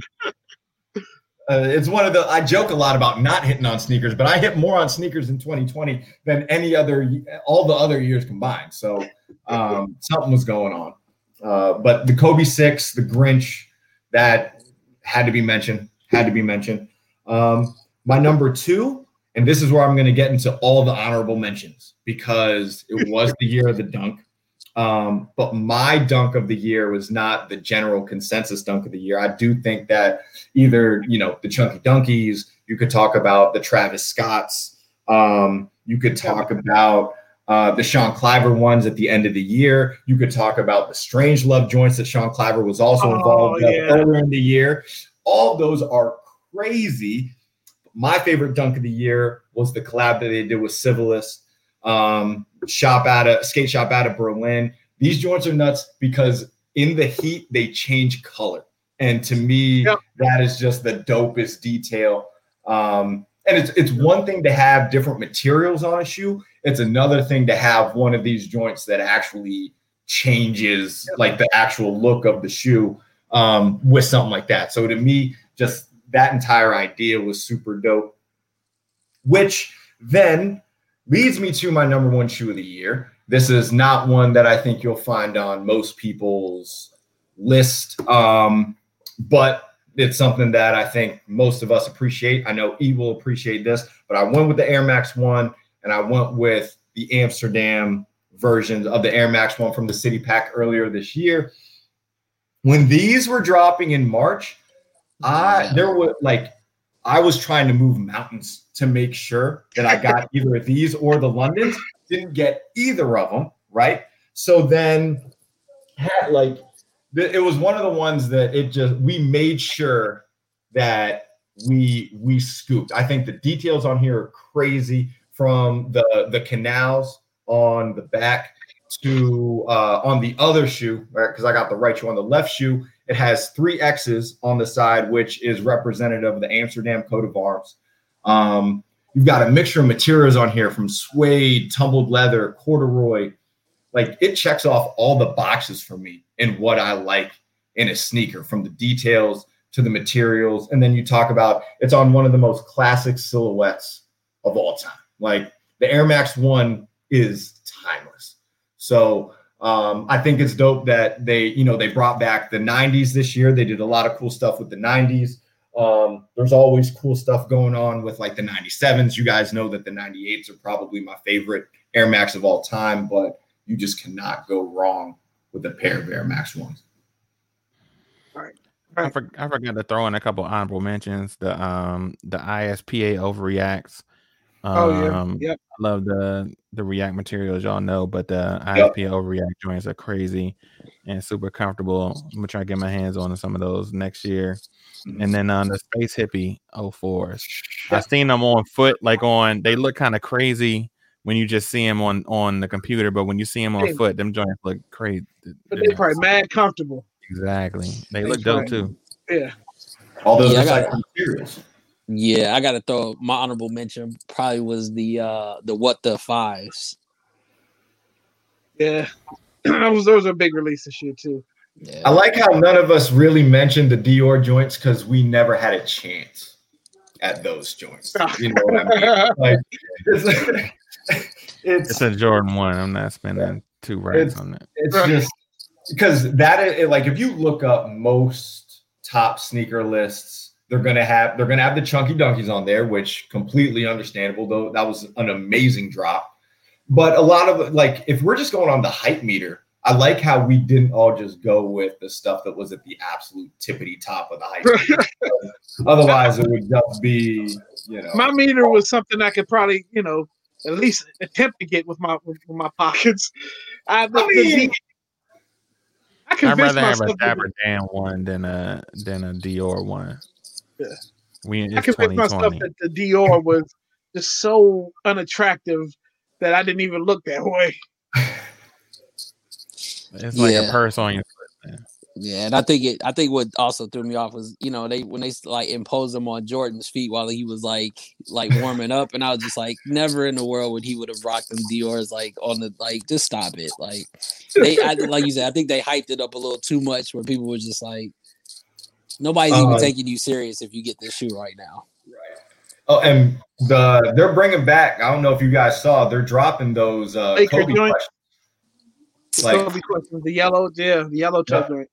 uh, it's one of the I joke a lot about not hitting on sneakers, but I hit more on sneakers in 2020 than any other all the other years combined. So um, something was going on. Uh, but the Kobe six, the Grinch, that had to be mentioned. Had to be mentioned. Um, my number two, and this is where I'm going to get into all the honorable mentions because it was the year of the dunk. Um, but my dunk of the year was not the general consensus dunk of the year. I do think that either, you know, the Chunky Dunkies, you could talk about the Travis Scotts, um, you could talk about uh, the Sean Cliver ones at the end of the year. You could talk about the Strange Love joints that Sean Cliver was also Oh, involved with yeah. earlier in the year. All those are crazy. My favorite dunk of the year was the collab that they did with Civilist um, shop out of skate shop out of Berlin. These joints are nuts because in the heat they change color, and to me Yep. that is just the dopest detail. Um, and it's it's one thing to have different materials on a shoe. It's another thing to have one of these joints that actually changes like the actual look of the shoe um, with something like that. So to me, just that entire idea was super dope. Which then leads me to my number one shoe of the year. This is not one that I think you'll find on most people's list, um, but it's something that I think most of us appreciate. I know E will appreciate this, but I went with the Air Max One and I went with the Amsterdam versions of the Air Max One from the City Pack earlier this year. When these were dropping in March, I there were like I was trying to move mountains to make sure that I got either of these or the Londons. Didn't get either of them, right? So then had like it was one of the ones that it just we made sure that we we scooped. I think the details on here are crazy from the the canals on the back to uh, on the other shoe, right? Because I got the right shoe on the left shoe. It has three X's on the side, which is representative of the Amsterdam coat of arms. Um, you've got a mixture of materials on here from suede, tumbled leather, corduroy. Like it checks off all the boxes for me in what I like in a sneaker, from the details to the materials. And then you talk about it's on one of the most classic silhouettes of all time. Like the Air Max One is timeless. So um, I think it's dope that they, you know, they brought back the 90s this year. They did a lot of cool stuff with the 90s. Um, there's always cool stuff going on with like the 97s. You guys know that the 98s are probably my favorite Air Max of all time, but you just cannot go wrong with a pair of Air Max ones. All right. I, for, I forgot to throw in a couple honorable mentions. The um the ISPA overreacts. Um, Oh, yeah. Yep. I love the the React materials, y'all know, but the Yep. ISPA overreact joints are crazy and super comfortable. I'm gonna try to get my hands on some of those next year. Mm-hmm. And then on the Space Hippie 04s, I've seen them on foot, like on. They look kind of crazy when you just see them on on the computer, but when you see them on foot, them joints look crazy. But they're probably mad comfortable. Exactly, they They look dope too. Yeah. All those Yeah, I recycled got- materials. Yeah, I gotta throw my honorable mention. Probably was the uh the what the fives. Yeah. those, those are big release this year too. Yeah, I like how none of us really mentioned the Dior joints because we never had a chance at those joints. You know what I mean? Like, it's, it's, It's a Jordan one. I'm not spending two racks It's- on that. it's just because that is like if you look up most top sneaker lists, they're gonna have they're gonna have the Chunky Dunkies on there, which completely understandable. Though that was an amazing drop, but a lot of like if we're just going on the hype meter, I like how we didn't all just go with the stuff that was at the absolute tippity top of the hype. meter. Otherwise, it would just be you know. My meter was something I could probably, you know, at least attempt to get with my with, with my pockets. I, the, I mean- the, I I'd rather have a myself. Dapper Dan one than a than a Dior one. Yeah. We I it's convinced myself 2020. that the Dior was just so unattractive that I didn't even look that way. It's like a purse on your foot. Man. yeah, and I think it. I think what also threw me off was you know they when they like imposed them on Jordan's feet while he was like like warming up, and I was just like, never in the world would he would have rocked them Dior's like on the like just stop it like they I, like you said I think they hyped it up a little too much where people were just like nobody's even Uh, taking you serious if you get this shoe right now. Right. Oh, and the they're bringing back. I don't know if you guys saw. They're dropping those uh, Laker Kobe joint? questions. Like Kobe questions, the yellow, yeah, the yellow toe Yeah. joint.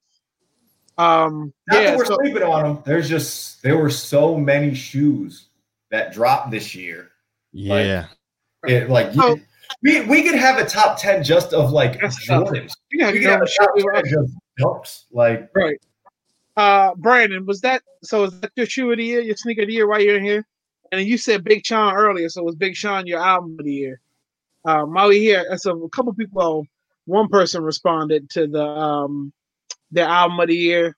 Um, not yeah, that we're so, sleeping on them. There's just there were so many shoes that dropped this year. Yeah. It like you- we we could have a top ten just of like Jordans. you gotta We could have a top shoe. ten just dunks. Like Right. Uh, Brandon, was that so? Is that your shoe of the year, your sneaker of the year while you're in here? And you said Big Sean earlier, so was Big Sean your album of the year? Um, while we here, so a couple people, one person responded to the um their album of the year,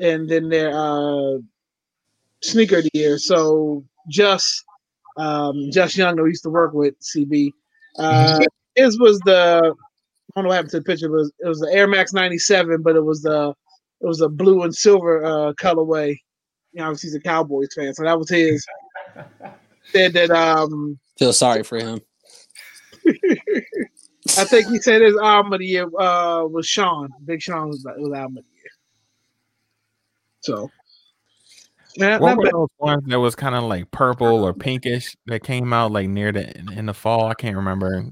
and then their uh sneaker of the year. So just um just young, who used to work with CB. Uh, his was the I don't know what happened to the picture. It was it was the Air Max '97, but it was the it was a blue and silver uh, colorway. You know, obviously he's a Cowboys fan, so that was his. Said that um, Feel sorry for him. I think he said his album of the year uh, was Sean. Big Sean was, was album of the year. So, yeah, What not were those ones that was kind of like purple or pinkish that came out like near the in, in the fall? I can't remember.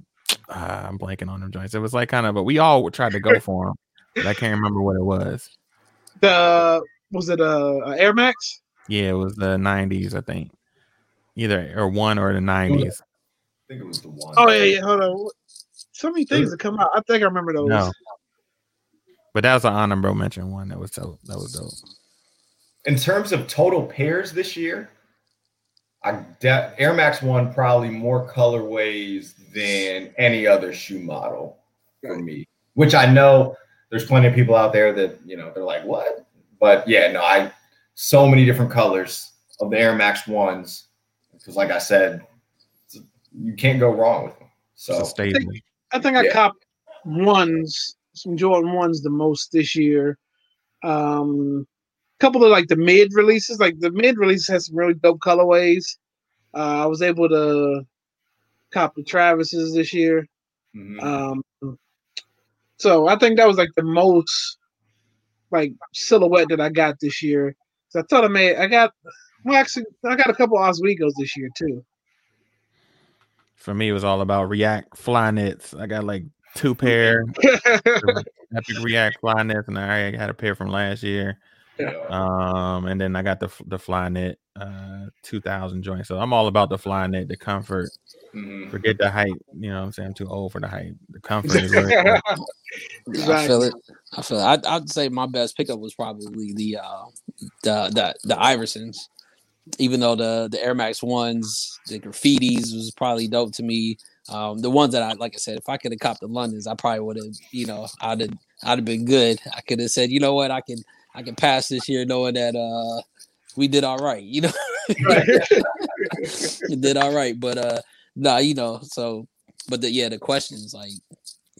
Uh, I'm blanking on them joints. It was like kind of, but we all tried to go for them. But I can't remember what it was. The was it a, a Air Max? Yeah, it was the 90s, I think. Either or one or the 90s. I think it was the one. Oh yeah, yeah. Hold on. So many things that come out. I think I remember those. No. But that was an honorable mention one that was so that was dope. In terms of total pairs this year, I de- Air Max One probably more colorways than any other shoe model for me. Which I know there's plenty of people out there that you know they're like, what? But yeah, no, I so many different colors of the Air Max ones because, like I said, you can't go wrong with them. So It's a statement. I think I Yeah. copped ones, some Jordan ones the most this year. Um, a couple of like the mid releases, like the mid release has some really dope colorways. Uh, I was able to cop the Travises this year. mhm. Um, so I think that was like the most like silhouette that I got this year. So I thought I made, I got, well, actually, I got a couple Ozweego's this year too. For me, it was all about React Flyknits. I got like two pair Epic React Flyknits, and I already had a pair from last year. Yeah. Um, and then I got the the Flyknit uh 2000 joint. So I'm all about the Flyknit, the comfort. Mhm. Forget the height. You know, what I'm saying I'm too old for the height. The comfort is where it's. I feel it. I feel it. I'd, I'd say my best pickup was probably the uh, the the the Iversons. Even though the the Air Max ones, the graffitis was probably dope to me. Um, the ones that I like I said, if I could have copped the Londons, I probably would have, you know, I'd have I'd have been good. I could have said, you know what, I can I can pass this year knowing that uh we did all right, you know. we did all right. But uh nah, you know, so but the yeah, the questions like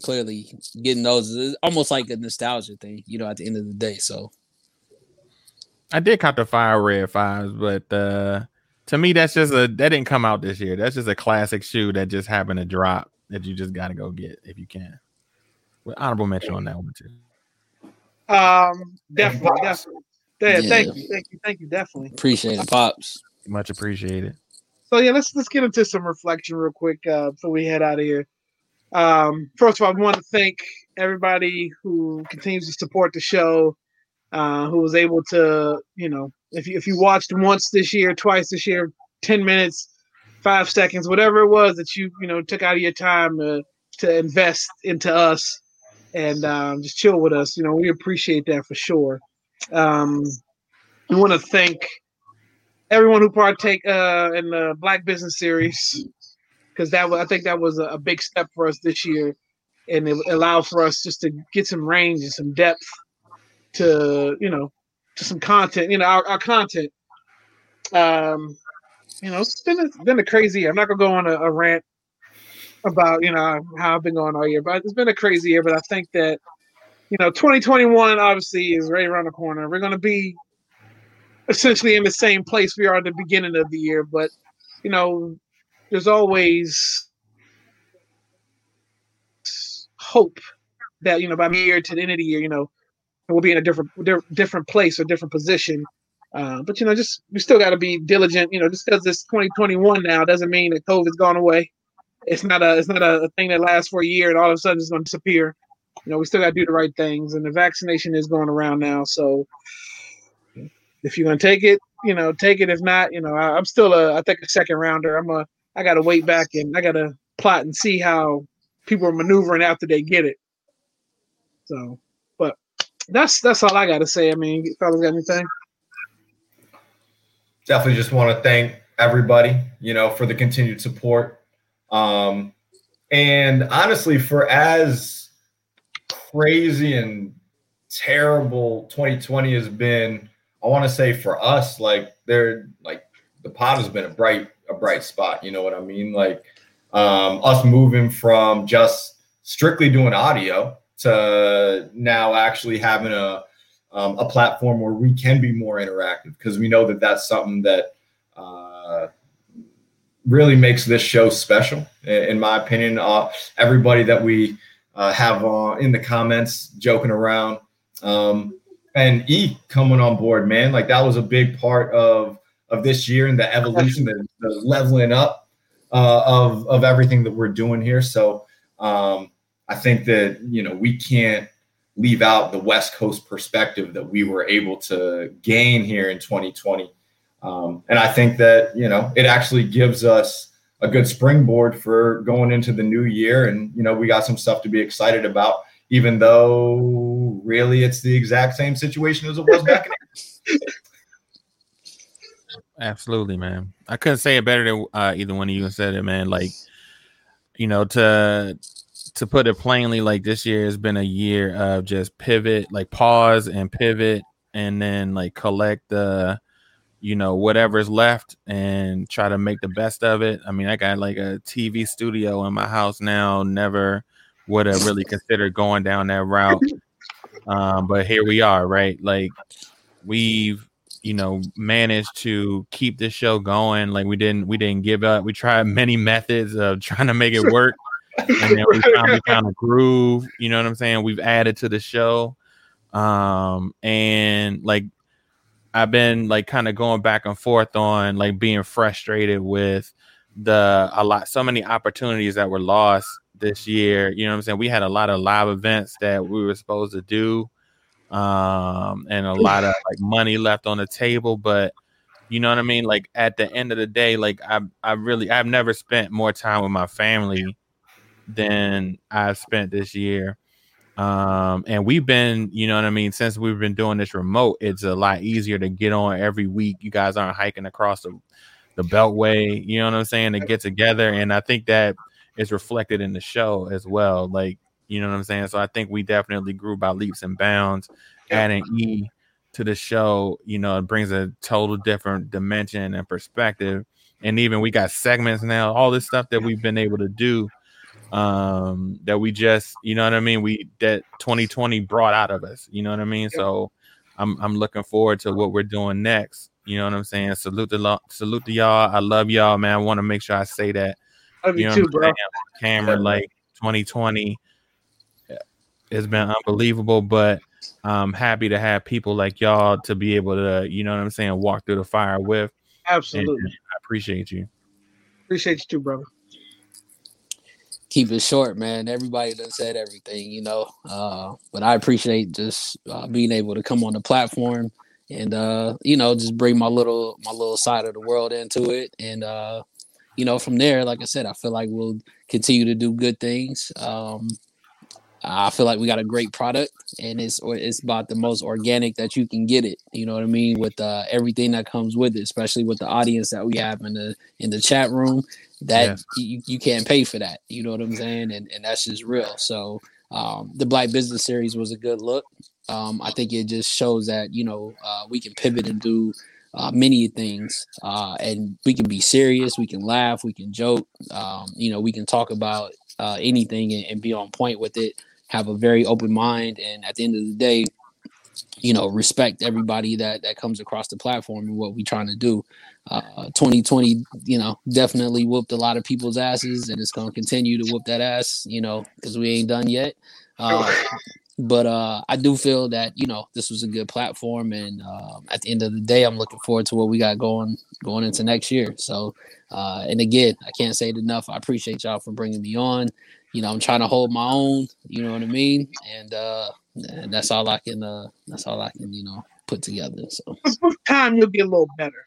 clearly getting those is almost like a nostalgia thing, you know, at the end of the day. So I did cop the fire red fives, but uh to me that's just a that didn't come out this year. That's just a classic shoe that just happened to drop that you just gotta go get if you can. With honorable mention on that one too. Um, definitely, Pops. definitely. Yeah, Yeah. Thank you, thank you, thank you, definitely. appreciate it, pops. Much appreciated. So yeah, let's let's get into some reflection real quick uh, before we head out of here. Um, first of all, I want to thank everybody who continues to support the show, uh, who was able to, you know, if you if you watched once this year, twice this year, ten minutes, five seconds, whatever it was that you you know took out of your time to to invest into us and um, just chill with us, you know, we appreciate that for sure. Um, we want to thank everyone who partake uh, in the Black Business Series because that was I think that was a, a big step for us this year, and it allowed for us just to get some range and some depth to you know to some content. You know our, our content. Um, you know it's been a, been a crazy year. I'm not gonna go on a, a rant about you know how I've been going all year, but it's been a crazy year. But I think that you know 2021 obviously is right around the corner. We're gonna be essentially in the same place we are at the beginning of the year, but you know, there's always hope that you know by year to the end of the year, you know, we'll be in a different different place or different position. Uh, but you know, just we still got to be diligent. You know, just because it's 2021 now doesn't mean that COVID's gone away. It's not a it's not a thing that lasts for a year and all of a sudden it's going to disappear. You know, we still got to do the right things, and the vaccination is going around now. So if you're gonna take it, you know, take it. If not, you know, I, I'm still a I think a second rounder. I'm a I gotta wait back and I gotta plot and see how people are maneuvering after they get it. So, but that's that's all I gotta say. I mean, fellas, got anything? definitely just want to thank everybody you know for the continued support um and honestly for as crazy and terrible 2020 has been i want to say for us like they're like the pod has been a bright a bright spot you know what i mean like um us moving from just strictly doing audio to now actually having a um, a platform where we can be more interactive because we know that that's something that uh, really makes this show special, in my opinion. Uh, everybody that we uh, have in the comments joking around, um, and E coming on board, man, like that was a big part of of this year and the evolution, the, the leveling up uh, of of everything that we're doing here. So um, I think that you know we can't leave out the West Coast perspective that we were able to gain here in 2020. Um, and I think that, you know, it actually gives us a good springboard for going into the new year. And, you know, we got some stuff to be excited about, even though really it's the exact same situation as it was back in Absolutely, man. I couldn't say it better than uh, either one of you said it, man. Like, you know, to to put it plainly, like this year has been a year of just pivot, like pause and pivot, and then like collect the, you know, whatever's left and try to make the best of it. I mean, I got like a TV studio in my house now. Never would have really considered going down that route, um, but here we are, right? Like we've you know managed to keep this show going. Like we didn't we didn't give up. We tried many methods of trying to make it work. And then we finally found a groove you know what i'm saying? We've added to the show. Um and like i've been like kind of going back and forth on like being frustrated with the a lot so many opportunities that were lost this year you know what i'm saying we had a lot of live events that we were supposed to do um, and a lot of like money left on the table. But you know what I mean? Like at the end of the day, like I I really I've never spent more time with my family than I've spent this year. Um, and we've been, you know what I mean, since we've been doing this remote, it's a lot easier to get on every week. You guys aren't hiking across the the beltway, you know what I'm saying, to get together. And I think that is reflected in the show as well. Like you know what I'm saying? So I think we definitely grew by leaps and bounds. Adding E to the show, you know, it brings a total different dimension and perspective. And even we got segments now, all this stuff that we've been able to do um that we just you know what i mean we that 2020 brought out of us you know what i mean so i'm i'm looking forward to what we're doing next you know what i'm saying salute lo- salute to y'all i love y'all man i want to make sure i say that Love you you know too, bro. saying, on camera like 2020 has been unbelievable but i'm happy to have people like y'all to be able to you know what i'm saying walk through the fire with and Absolutely. i appreciate you Appreciate you too, brother. keep it short, man. Everybody done said everything, you know. Uh, but I appreciate just uh, being able to come on the platform and uh, you know just bring my little my little side of the world into it, and uh, you know from there, like I said, I feel like we'll continue to do good things. Um, I feel like we got a great product, and it's it's about the most organic that you can get it. You know what I mean? With uh, everything that comes with it, especially with the audience that we have in the in the chat room, that Yes. you, you can't pay for that. You know what I'm saying? And and that's just real. So um, the Black Business Series was a good look. Um, I think it just shows that you know uh, we can pivot and do uh, many things, uh, and we can be serious. We can laugh. We can joke. Um, you know, we can talk about uh, anything and, and be on point with it. Have a very open mind, and at the end of the day, you know, respect everybody that that comes across the platform and what we're trying to do. Uh, 2020, you know, definitely whooped a lot of people's asses, and it's gonna continue to whoop that ass, you know, because we ain't done yet. But uh, I do feel that you know this was a good platform, and um, at the end of the day, I'm looking forward to what we got going going into next year. So, uh, and again, I can't say it enough. I appreciate y'all for bringing me on. You know, I'm trying to hold my own. You know what I mean? And uh, and that's all I can. Uh, that's all I can. You know, put together. So With time, you'll get a little better.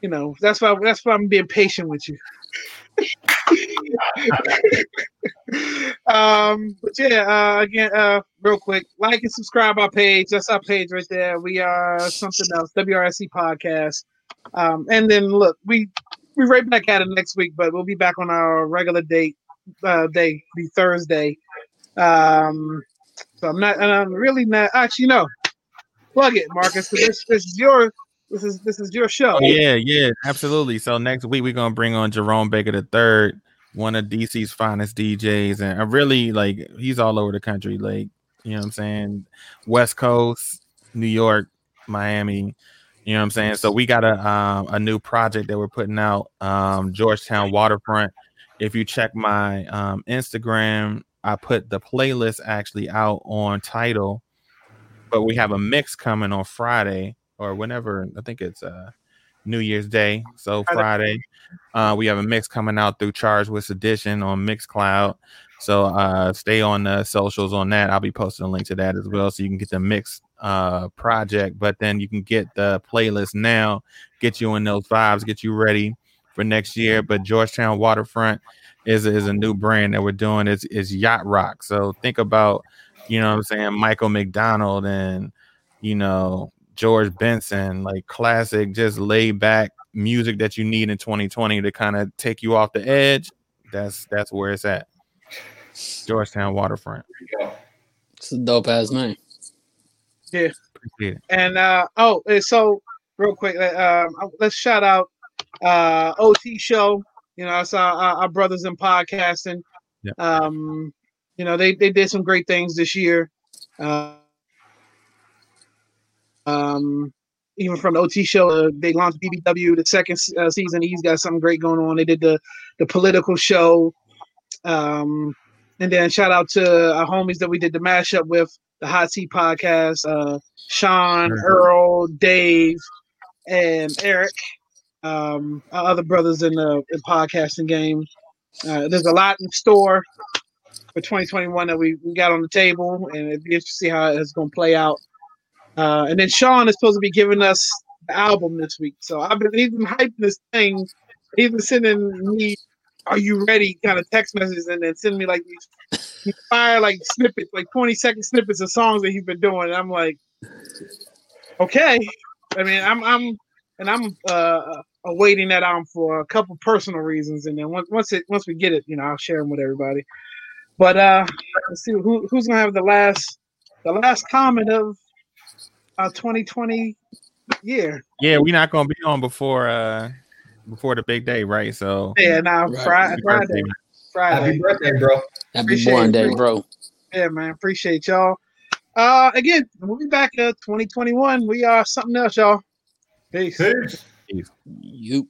You know, that's why that's why I'm being patient with you. um, but yeah, uh, again, uh, real quick, like and subscribe our page. That's our page right there. We are something else, WRSC podcast. Um, and then look, we we right back at it next week, but we'll be back on our regular date. Uh, day be Thursday. Um, so I'm not, and I'm really not. Actually, no. Plug it, Marcus. This, this is your this is this is your show. Yeah, yeah, absolutely. So next week we're gonna bring on Jerome Baker the third, one of DC's finest DJs, and I really like he's all over the country. Like you know what I'm saying, West Coast, New York, Miami. You know what I'm saying. So we got a um, a new project that we're putting out, um, Georgetown Waterfront. If you check my um, Instagram, I put the playlist actually out on Tidal, but we have a mix coming on Friday or whenever I think it's uh New Year's Day. So Friday, uh, we have a mix coming out through Charged with Sedition on Mixcloud. So uh, stay on the socials on that. I'll be posting a link to that as well, so you can get the mix uh, project. But then you can get the playlist now, get you in those vibes, get you ready for next year. But Georgetown Waterfront is is a new brand that we're doing. It's is yacht rock. So think about, you know, what I'm saying Michael McDonald and you know George Benson, like classic, just laid back music that you need in 2020 to kind of take you off the edge, that's that's where it's at. Georgetown Waterfront. It's a dope ass name. Appreciate it. And uh, oh, and so real quick, uh, um, let's shout out uh, OT Show. You know, it's our, our, our brothers in podcasting. Yeah. Um, you know, they they did some great things this year. Uh, um, even from the OT show, uh, they launched BBW the second uh, season. He's got something great going on. They did the the political show. Um, and then shout out to our homies that we did the mashup with the Hot Seat podcast. Uh, Sean, Mhm. Earl, Dave, and Eric. Um, our other brothers in the, in podcasting game. Uh, there's a lot in store for 2021 that we, we got on the table, and it'd be interesting to see how it's going to play out. Uh, and then Sean is supposed to be giving us the album this week. So I've been he's been hyping this thing. He's been sending me, "Are you ready?" kind of text messages, and then sending me like these, fire like snippets, like 20 second snippets of songs that he's been doing. And I'm like, okay. I mean, I'm I'm and I'm uh awaiting that album for a couple personal reasons, and then once once it once we get it, you know, I'll share them with everybody. But uh let's see who who's gonna have the last the last comment of uh 2020 year. Yeah, we're not gonna be on before uh before the big day, right? So Yeah, now Right. Friday, happy Friday, birthday. Friday. Happy birthday, bro. Happy Appreciate born day, bro. bro. Yeah, man. Appreciate y'all. Uh again, we'll be back uh 2021. We are something else, y'all. Peace. Peace. You.